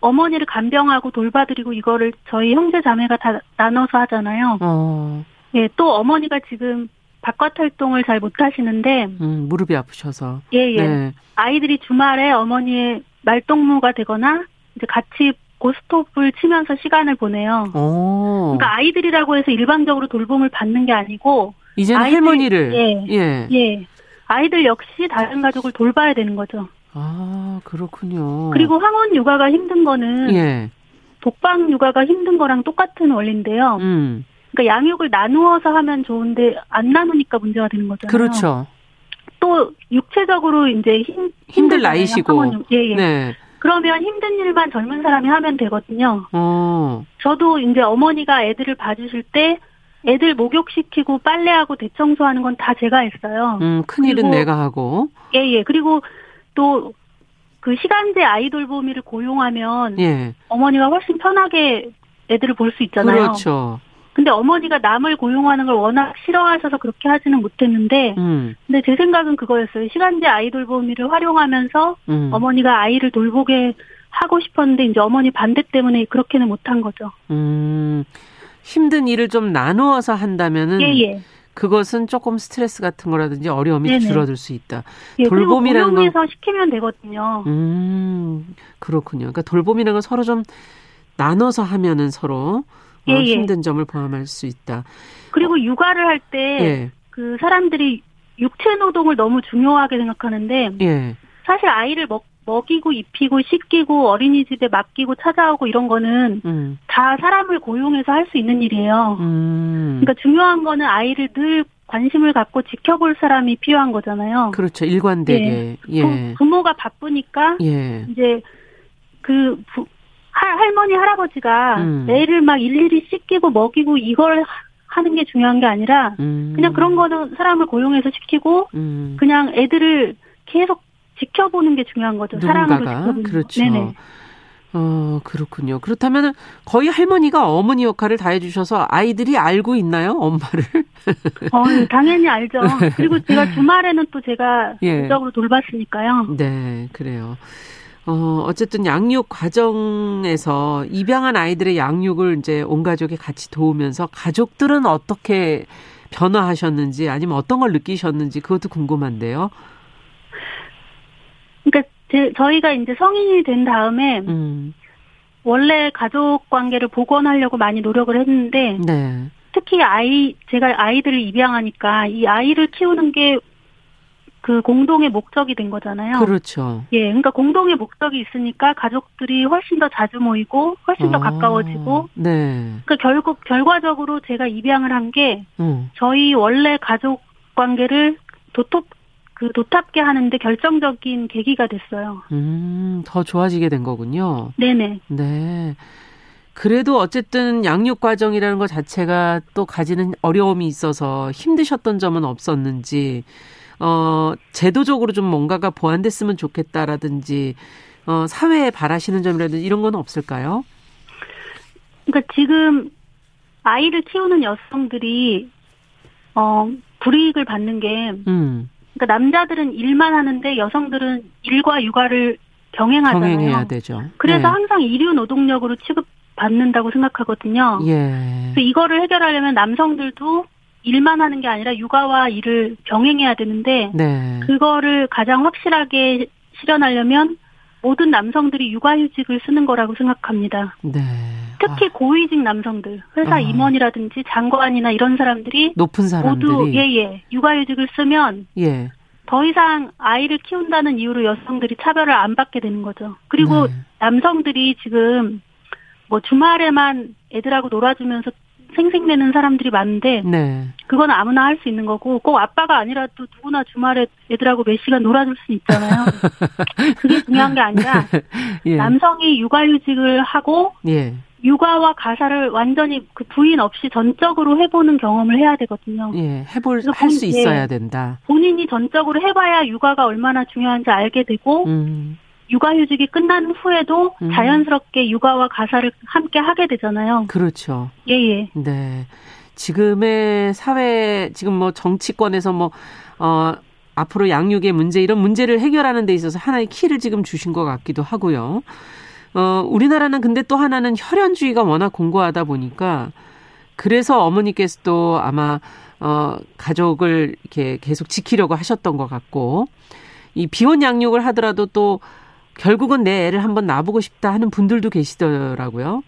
어머니를 간병하고 돌봐드리고 이거를 저희 형제 자매가 다 나눠서 하잖아요. 어. 예, 또 어머니가 지금 바깥 활동을 잘 못하시는데 음, 무릎이 아프셔서 예예 예. 네. 아이들이 주말에 어머니의 말동무가 되거나 이제 같이 고스톱을 치면서 시간을 보내요. 오. 그러니까 아이들이라고 해서 일방적으로 돌봄을 받는 게 아니고 이제는 아이들, 할머니를 예, 예. 예. 아이들 역시 다른 가족을 돌봐야 되는 거죠. 아, 그렇군요. 그리고 황혼 육아가 힘든 거는 예. 독방 육아가 힘든 거랑 똑같은 원리인데요. 음. 그러니까 양육을 나누어서 하면 좋은데 안 나누니까 문제가 되는 거잖아요. 그렇죠. 또 육체적으로 이제 힘 힘들 나이시고 예, 예. 네. 그러면 힘든 일만 젊은 사람이 하면 되거든요. 어. 저도 이제 어머니가 애들을 봐주실 때 애들 목욕시키고 빨래하고 대청소하는 건 다 제가 했어요. 음, 큰일은 내가 하고. 예, 예. 그리고 또 그 시간제 아이돌 보미를 고용하면 예. 어머니가 훨씬 편하게 애들을 볼 수 있잖아요. 그렇죠. 근데 어머니가 남을 고용하는 걸 워낙 싫어하셔서 그렇게 하지는 못했는데, 음. 근데 제 생각은 그거였어요. 시간제 아이 돌 보미를 활용하면서 음. 어머니가 아이를 돌보게 하고 싶었는데 이제 어머니 반대 때문에 그렇게는 못한 거죠. 음, 힘든 일을 좀 나누어서 한다면은 예, 예. 그것은 조금 스트레스 같은 거라든지 어려움이 네네. 줄어들 수 있다. 예, 돌봄이라는 건 에서 시키면 되거든요. 음, 그렇군요. 그러니까 돌봄이라는 건 서로 좀 나눠서 하면은 서로 어, 예, 어, 힘든 점을 포함할 수 있다. 그리고 육아를 할 때그 예. 그 사람들이 육체 노동을 너무 중요하게 생각하는데 예. 사실 아이를 먹 먹이고 입히고 씻기고 어린이집에 맡기고 찾아오고 이런 거는 음. 다 사람을 고용해서 할 수 있는 일이에요. 음. 그러니까 중요한 거는 아이를 늘 관심을 갖고 지켜볼 사람이 필요한 거잖아요. 그렇죠. 일관되게. 예. 예. 부, 모가 바쁘니까 예. 이제 그 부, 할, 할머니 할아버지가 음. 애를 막 일일이 씻기고 먹이고 이걸 하는 게 중요한 게 아니라 음. 그냥 그런 거는 사람을 고용해서 시키고 음. 그냥 애들을 계속 지켜보는 게 중요한 거죠. 누군가가. 사랑으로 그렇죠. 네네. 어, 그렇군요. 그렇다면 거의 할머니가 어머니 역할을 다 해주셔서 아이들이 알고 있나요? 엄마를? 어, 네, 당연히 알죠. [laughs] 그리고 제가 주말에는 또 제가 예. 적으로 돌봤으니까요. 네, 그래요. 어, 어쨌든 양육 과정에서 입양한 아이들의 양육을 이제 온 가족이 같이 도우면서 가족들은 어떻게 변화하셨는지 아니면 어떤 걸 느끼셨는지 그것도 궁금한데요. 그러니까 제, 저희가 이제 성인이 된 다음에 음. 원래 가족 관계를 복원하려고 많이 노력을 했는데 네. 특히 아이 제가 아이들을 입양하니까 이 아이를 키우는 게 그 공동의 목적이 된 거잖아요. 그렇죠. 예, 그러니까 공동의 목적이 있으니까 가족들이 훨씬 더 자주 모이고 훨씬 더 아, 가까워지고. 네. 그러니까 결국 결과적으로 제가 입양을 한게 음. 저희 원래 가족 관계를 도톱 그 도탑게 하는데 결정적인 계기가 됐어요. 음, 더 좋아지게 된 거군요. 네네. 네. 그래도 어쨌든 양육 과정이라는 것 자체가 또 가지는 어려움이 있어서 힘드셨던 점은 없었는지, 어, 제도적으로 좀 뭔가가 보완됐으면 좋겠다라든지, 어, 사회에 바라시는 점이라든지 이런 건 없을까요? 그러니까 지금 아이를 키우는 여성들이, 어, 불이익을 받는 게, 음. 그러니까 남자들은 일만 하는데 여성들은 일과 육아를 병행하잖아요. 병행해야 되죠. 그래서 네. 항상 일류 노동력으로 취급받는다고 생각하거든요. 예. 그래서 이거를 해결하려면 남성들도 일만 하는 게 아니라 육아와 일을 병행해야 되는데 네. 그거를 가장 확실하게 실현하려면 모든 남성들이 육아휴직을 쓰는 거라고 생각합니다. 네. 특히 아. 고위직 남성들, 회사 아. 임원이라든지 장관이나 이런 사람들이 높은 사람들이 모두 예예 예, 육아휴직을 쓰면 예. 더 이상 아이를 키운다는 이유로 여성들이 차별을 안 받게 되는 거죠. 그리고 네. 남성들이 지금 뭐 주말에만 애들하고 놀아주면서 생색내는 사람들이 많은데 네. 그건 아무나 할 수 있는 거고 꼭 아빠가 아니라도 누구나 주말에 애들하고 몇 시간 놀아줄 수 있잖아요. [laughs] 그게 중요한 게 아니라 예. 남성이 육아휴직을 하고 예. 육아와 가사를 완전히 그 부인 없이 전적으로 해보는 경험을 해야 되거든요. 예, 해볼 할 수 있어야 예, 된다. 본인이 전적으로 해봐야 육아가 얼마나 중요한지 알게 되고 음. 육아휴직이 끝난 후에도 음. 자연스럽게 육아와 가사를 함께 하게 되잖아요. 그렇죠. 예, 예. 네. 지금의 사회, 지금 뭐 정치권에서 뭐, 어, 앞으로 양육의 문제, 이런 문제를 해결하는 데 있어서 하나의 키를 지금 주신 것 같기도 하고요. 어, 우리나라는 근데 또 하나는 혈연주의가 워낙 공고하다 보니까 그래서 어머니께서도 아마 어, 가족을 이렇게 계속 지키려고 하셨던 것 같고 이 비혼 양육을 하더라도 또 결국은 내 애를 한번 놔보고 싶다 하는 분들도 계시더라고요.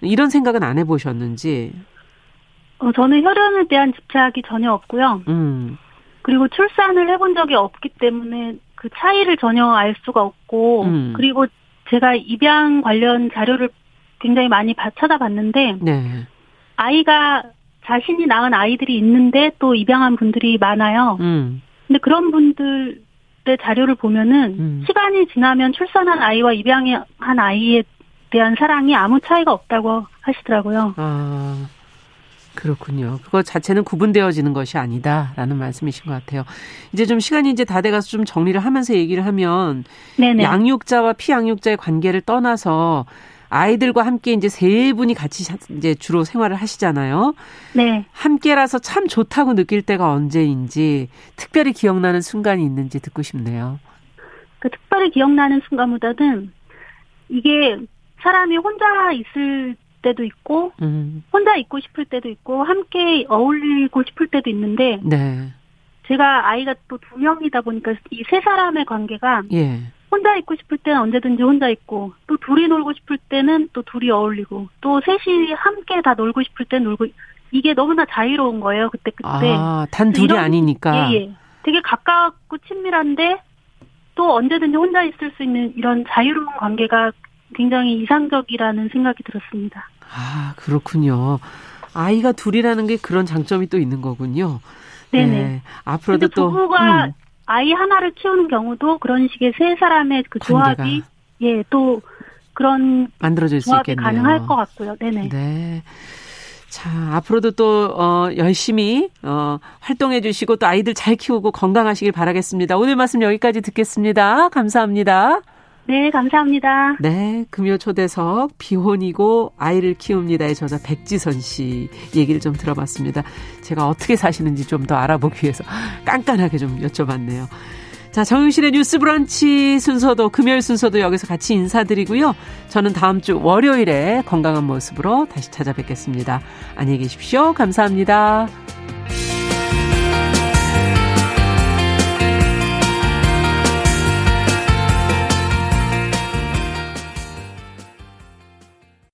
이런 생각은 안 해보셨는지? 어, 저는 혈연에 대한 집착이 전혀 없고요. 음. 그리고 출산을 해본 적이 없기 때문에 그 차이를 전혀 알 수가 없고, 음. 그리고 제가 입양 관련 자료를 굉장히 많이 찾아봤는데 네. 아이가 자신이 낳은 아이들이 있는데 또 입양한 분들이 많아요. 음. 근데 그런 분들의 자료를 보면은 음. 시간이 지나면 출산한 아이와 입양한 아이에 대한 사랑이 아무 차이가 없다고 하시더라고요. 아. 그렇군요. 그거 자체는 구분되어지는 것이 아니다라는 말씀이신 것 같아요. 이제 좀 시간이 이제 다 돼가서 좀 정리를 하면서 얘기를 하면 네네. 양육자와 피양육자의 관계를 떠나서 아이들과 함께 이제 세 분이 같이 이제 주로 생활을 하시잖아요. 네. 함께라서 참 좋다고 느낄 때가 언제인지 특별히 기억나는 순간이 있는지 듣고 싶네요. 그 특별히 기억나는 순간보다는 이게 사람이 혼자 있을 때도 있고 음. 혼자 있고 싶을 때도 있고 함께 어울리고 싶을 때도 있는데 네. 제가 아이가 또 두 명이다 보니까 이 세 사람의 관계가 예. 혼자 있고 싶을 때는 언제든지 혼자 있고 또 둘이 놀고 싶을 때는 또 둘이 어울리고 또 셋이 함께 다 놀고 싶을 때 놀고 이게 너무나 자유로운 거예요 그때 그때 아, 단 둘이 아니니까 예, 예. 되게 가깝고 친밀한데 또 언제든지 혼자 있을 수 있는 이런 자유로운 관계가 굉장히 이상적이라는 생각이 들었습니다. 아 그렇군요. 아이가 둘이라는 게 그런 장점이 또 있는 거군요. 네네. 네. 앞으로도 또 부부가 음. 아이 하나를 키우는 경우도 그런 식의 세 사람의 그 조합이 예 또 그런 만들어질 수 있겠네요. 가능할 것 같고요. 네네. 네. 자, 앞으로도 또, 어, 열심히, 어, 활동해 주시고 또 아이들 잘 키우고 건강하시길 바라겠습니다. 오늘 말씀 여기까지 듣겠습니다. 감사합니다. 네, 감사합니다. 네, 금요 초대석 비혼이고 아이를 키웁니다의 저자 백지선 씨 얘기를 좀 들어봤습니다. 제가 어떻게 사시는지 좀 더 알아보기 위해서 깐깐하게 좀 여쭤봤네요. 자, 정윤실의 뉴스 브런치 순서도 금요일 순서도 여기서 같이 인사드리고요. 저는 다음 주 월요일에 건강한 모습으로 다시 찾아뵙겠습니다. 안녕히 계십시오. 감사합니다.